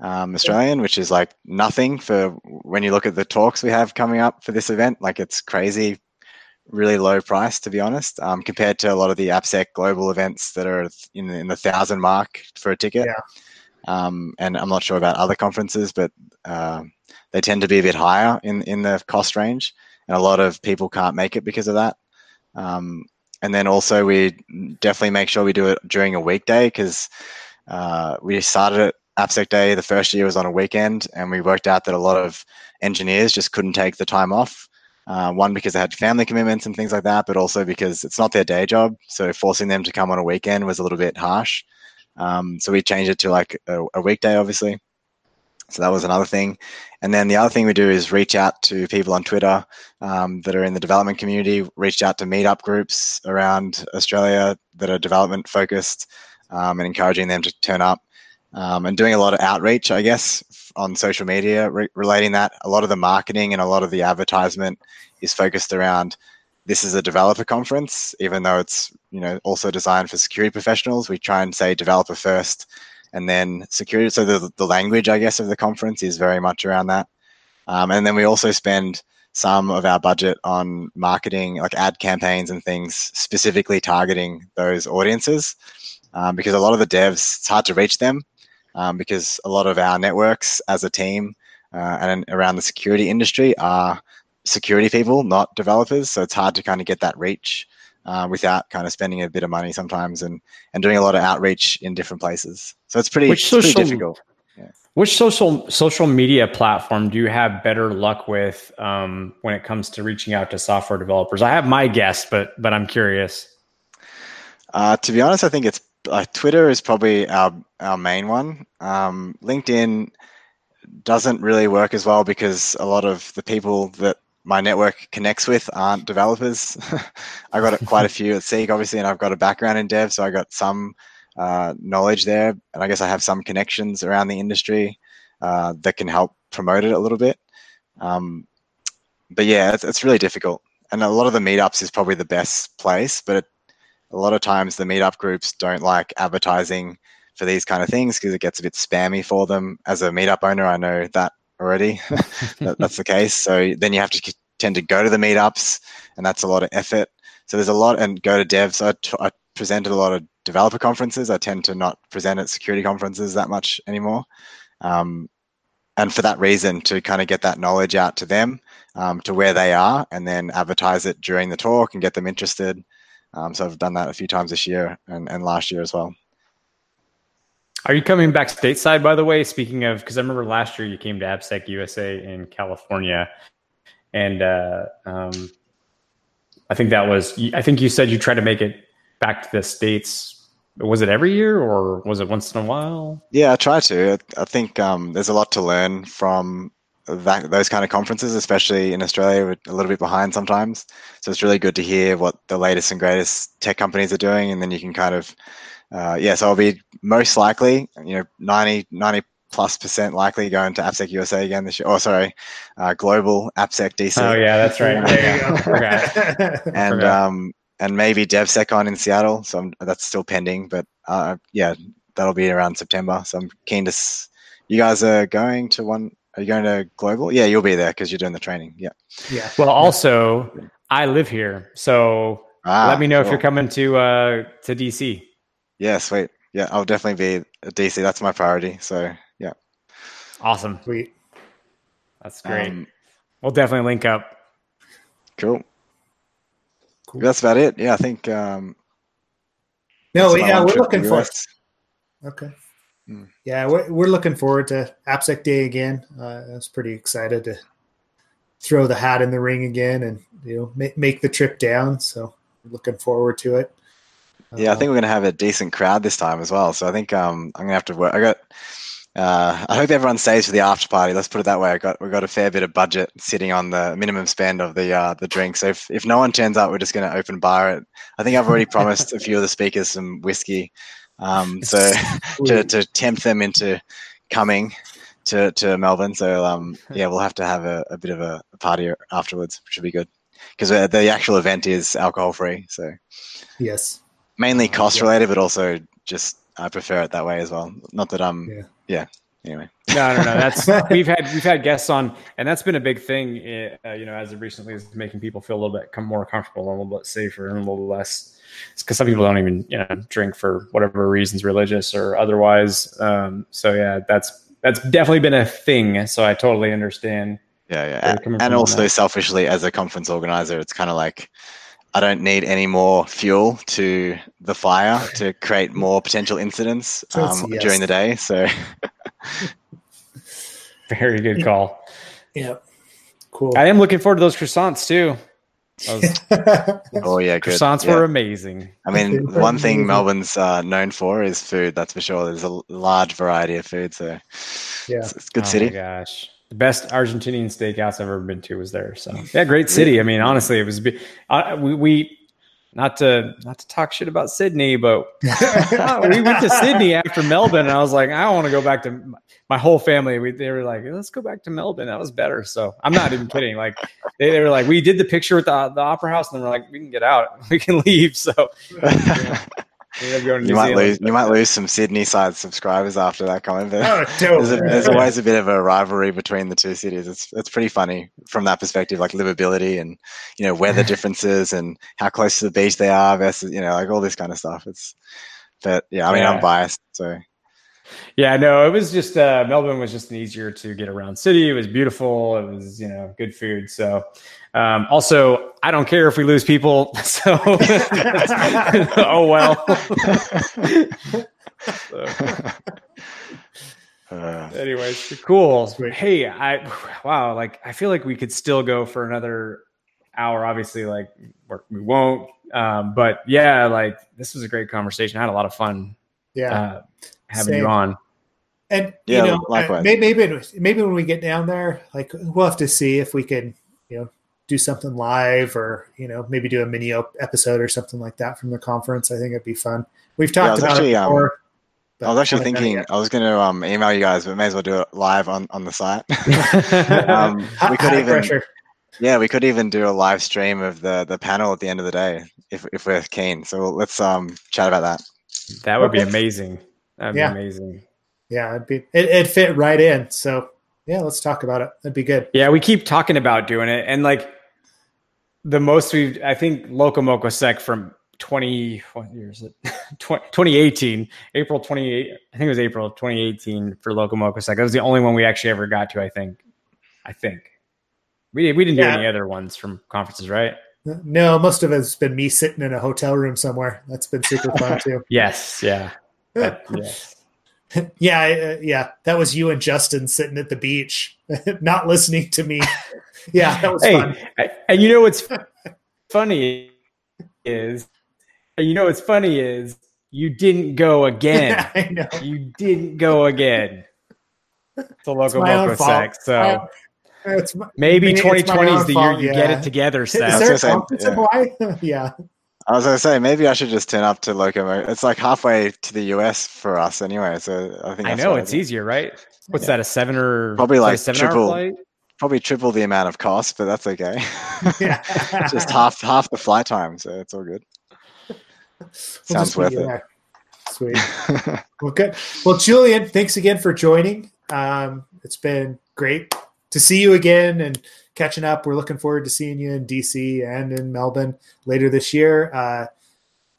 um, Australian, which is like nothing for when you look at the talks we have coming up for this event. Like it's crazy, really low price to be honest, um, compared to a lot of the AppSec global events that are in the, in the thousand mark for a ticket. Yeah. Um, and I'm not sure about other conferences, but uh, they tend to be a bit higher in in the cost range, and a lot of people can't make it because of that. Um, and then also we definitely make sure we do it during a weekday because uh, we started at AppSec Day. The first year was on a weekend, and we worked out that a lot of engineers just couldn't take the time off. Uh, one because they had family commitments and things like that, but also because it's not their day job. So forcing them to come on a weekend was a little bit harsh. Um, so we changed it to like a, a, weekday, obviously. So that was another thing. And then the other thing we do is reach out to people on Twitter um, that are in the development community, reached out to meetup groups around Australia that are development focused um, and encouraging them to turn up. Um, and doing a lot of outreach, I guess, on social media, re- relating that. A lot of the marketing and a lot of the advertisement is focused around this is a developer conference, even though it's you know also designed for security professionals. We try and say developer first, and then security. So the the language, I guess, of the conference is very much around that. Um, and then we also spend some of our budget on marketing, like ad campaigns and things, specifically targeting those audiences, um, because a lot of the devs, it's hard to reach them, um, because a lot of our networks as a team uh, and around the security industry are security people, not developers. So it's hard to kind of get that reach uh, without kind of spending a bit of money sometimes and, and doing a lot of outreach in different places. So it's pretty, which social, pretty difficult. Yeah. Which social social media platform do you have better luck with um, when it comes to reaching out to software developers? I have my guess, but but I'm curious. Uh, to be honest, I think it's uh, Twitter is probably our our main one. Um, LinkedIn doesn't really work as well because a lot of the people that my network connects with aren't developers. I got quite a few at Seek, obviously, and I've got a background in dev, so I got some uh, knowledge there, and I guess I have some connections around the industry uh, that can help promote it a little bit. Um, but yeah, it's, it's, really difficult, and a lot of the meetups is probably the best place, but it, a lot of times the meetup groups don't like advertising for these kind of things because it gets a bit spammy for them. As a meetup owner, I know that already. that, that's the case. So then you have to tend to go to the meetups, and that's a lot of effort. So there's a lot, and go to devs. I, t- I presented a lot of developer conferences. I tend to not present at security conferences that much anymore. Um, and for that reason, to kind of get that knowledge out to them, um, to where they are, and then advertise it during the talk and get them interested. Um, so I've done that a few times this year and, and last year as well. Are you coming back stateside, by the way? Speaking of, because I remember last year you came to AppSec USA in California, and uh, um, I think that was. I think you said you tried to make it back to the states. Was it every year, or was it once in a while? Yeah, I try to. I think um, there's a lot to learn from that, those kind of conferences, especially in Australia. We're a little bit behind sometimes, so it's really good to hear what the latest and greatest tech companies are doing, and then you can kind of uh, yeah, so I'll be most likely, you know, 90, 90 plus percent likely going to AppSec USA again this year. Oh, sorry, uh, Global AppSec DC. Oh yeah, that's right. Yeah, and um, and maybe DevSecCon in Seattle. So I'm, that's still pending, but uh, yeah, that'll be around September. So I'm keen to. S- you guys are going to one. Are you going to Global? Yeah, you'll be there because you're doing the training. Yeah. Yeah. Well, also, I live here, so ah, let me know cool. if you're coming to uh, to DC. Yeah, sweet. Yeah, I'll definitely be a DC. That's my priority. So yeah. Awesome. Sweet. That's great. Um, we'll definitely link up. Cool. cool. That's about it. Yeah, I think. Um, no, yeah, we're looking for. Okay. Yeah, we're, we're looking forward to AppSec Day again. Uh, I was pretty excited to throw the hat in the ring again and you know make, make the trip down. So looking forward to it. Yeah, I think we're going to have a decent crowd this time as well. So I think um, I'm going to have to work. I got. Uh, I hope everyone stays for the after party. Let's put it that way. I got we got a fair bit of budget sitting on the minimum spend of the uh, the drink. So if, if no one turns up, we're just going to open bar it. I think I've already promised a few of the speakers some whiskey, um, so to, to tempt them into coming to, to Melbourne. So um, yeah, we'll have to have a, a bit of a, a party afterwards, which should be good because uh, the actual event is alcohol free. So yes, mainly cost related, but also just I prefer it that way as well. Not that I'm, yeah. yeah. Anyway, no, no, no. That's we've had we've had guests on, and that's been a big thing. Eh, uh, you know, as of recently, is making people feel a little bit more comfortable, and a little bit safer, and a little less. It's because some people don't even you know drink for whatever reasons, religious or otherwise. Um, so yeah, that's that's definitely been a thing. So I totally understand. Yeah, yeah, and also selfishly as a conference organizer, it's kind of like I don't need any more fuel to the fire to create more potential incidents um, yes. during the day. So, very good call. Yeah, cool. I am looking forward to those croissants too. Was, oh yeah, good. croissants yeah. were amazing. I mean, one thing Melbourne's uh, known for is food. That's for sure. There's a large variety of food, so yeah, it's, it's a good oh city. gosh the best Argentinian steakhouse I've ever been to was there. So yeah, great city. I mean, honestly, it was. Uh, we, we not to not to talk shit about Sydney, but we went to Sydney after Melbourne, and I was like, I don't want to go back to my, my whole family. We, they were like, let's go back to Melbourne. That was better. So I'm not even kidding. Like they, they were like, we did the picture with the, the opera house, and then we're like, we can get out, we can leave. So. Yeah you might lose you might lose some Sydney side subscribers after that comment. But oh, there's, a, there's, always a bit of a rivalry between the two cities. It's it's pretty funny from that perspective, like livability and you know weather differences and how close to the beach they are versus you know like all this kind of stuff. It's but yeah, I mean yeah. I'm biased, so yeah, no, it was just uh, Melbourne was just an easier to get around city. It was beautiful. It was you know good food. So um, also, I don't care if we lose people. So, oh well. so. Uh, Anyways, cool. Hey, I wow, like I feel like we could still go for another hour, obviously, like we're, we will not um, but yeah, like this was a great conversation. I had a lot of fun. Yeah, uh, having Same. you on. And yeah, you know, likewise. maybe maybe when we get down there, like we'll have to see if we can, you know, do something live or you know maybe do a mini episode or something like that from the conference. I think it'd be fun. We've talked yeah, about actually, it um, before. Um, I was actually thinking I was going to um, email you guys, but may as well do it live on, on the site. um, we could even, pressure. yeah, we could even do a live stream of the the panel at the end of the day if if we're keen. So let's um chat about that. That would okay. be amazing. That'd yeah. be amazing. Yeah, it'd be it, it'd fit right in. So yeah, let's talk about it. That'd be good. Yeah, we keep talking about doing it, and like the most we've I think Loco Sec from 20 what year is it 2018 april 28 i think it was april 2018 for Loco Sec. that was the only one we actually ever got to i think i think we, we didn't yeah. do any other ones from conferences right no most of it's been me sitting in a hotel room somewhere that's been super fun too yes yeah yes yeah uh, yeah that was you and justin sitting at the beach not listening to me yeah, that was hey, fun. And you know what's funny is, you know what's funny is you didn't go again. I know. You didn't go again. The LocoMoco Sec. So my, maybe 2020 is the fault, year you yeah. get it together. Seth. Is there a yeah. yeah. I was gonna say maybe I should just turn up to Locomo. It's like halfway to the US for us anyway, so I think I know it's easier, right? What's yeah. that? A seven or probably like seven triple, hour flight? probably triple the amount of cost, but that's okay. Yeah. Just half half the flight time, so it's all good. Sounds worth it. Sweet. well, good. Well, Julian, thanks again for joining. Um, it's been great to see you again and catching up. We're looking forward to seeing you in DC and in Melbourne later this year. Uh,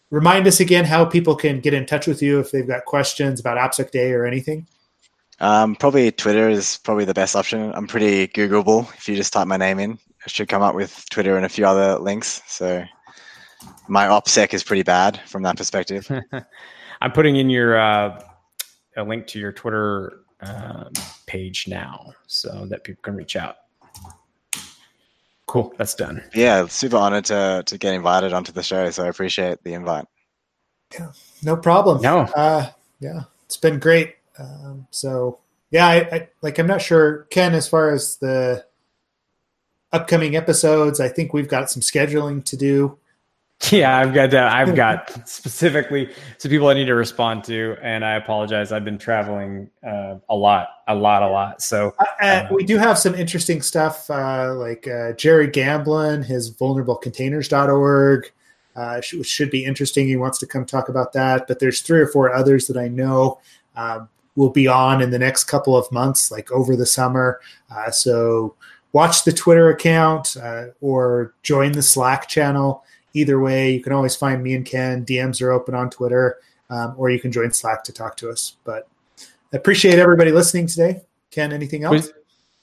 remind us again how people can get in touch with you if they've got questions about AppSec Day or anything. Um, probably Twitter is probably the best option. I'm pretty Googleable. If you just type my name in, it should come up with Twitter and a few other links. So my OPSEC is pretty bad from that perspective. I'm putting in your uh, a link to your Twitter uh, page now so that people can reach out. Cool, that's done. Yeah, super honored to to get invited onto the show. So I appreciate the invite. Yeah, no problem. No, uh, yeah, it's been great. Um, so yeah, I, I, like I'm not sure, Ken, as far as the upcoming episodes, I think we've got some scheduling to do. Yeah, I've got that. I've got specifically some people I need to respond to, and I apologize. I've been traveling uh, a lot, a lot, a lot. So uh, uh, we do have some interesting stuff, uh, like uh, Jerry Gamblin, his vulnerablecontainers.org, uh, which should be interesting. He wants to come talk about that. But there's three or four others that I know. Um, will be on in the next couple of months, like over the summer. Uh, so watch the Twitter account uh, or join the Slack channel. Either way, you can always find me and Ken. DMs are open on Twitter, um, or you can join Slack to talk to us. But I appreciate everybody listening today. Ken, anything else?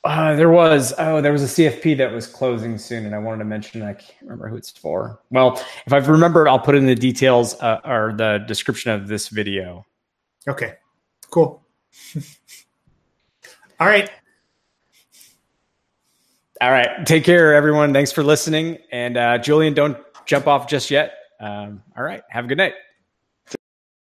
Uh, there was oh there was a CFP that was closing soon, and I wanted to mention I can't remember who it's for. Well, if I've remembered, I'll put in the details uh, or the description of this video. Okay, Cool. All right. All right. Take care, everyone. Thanks for listening. And uh, Julian, don't jump off just yet. Um, all right. Have a good night.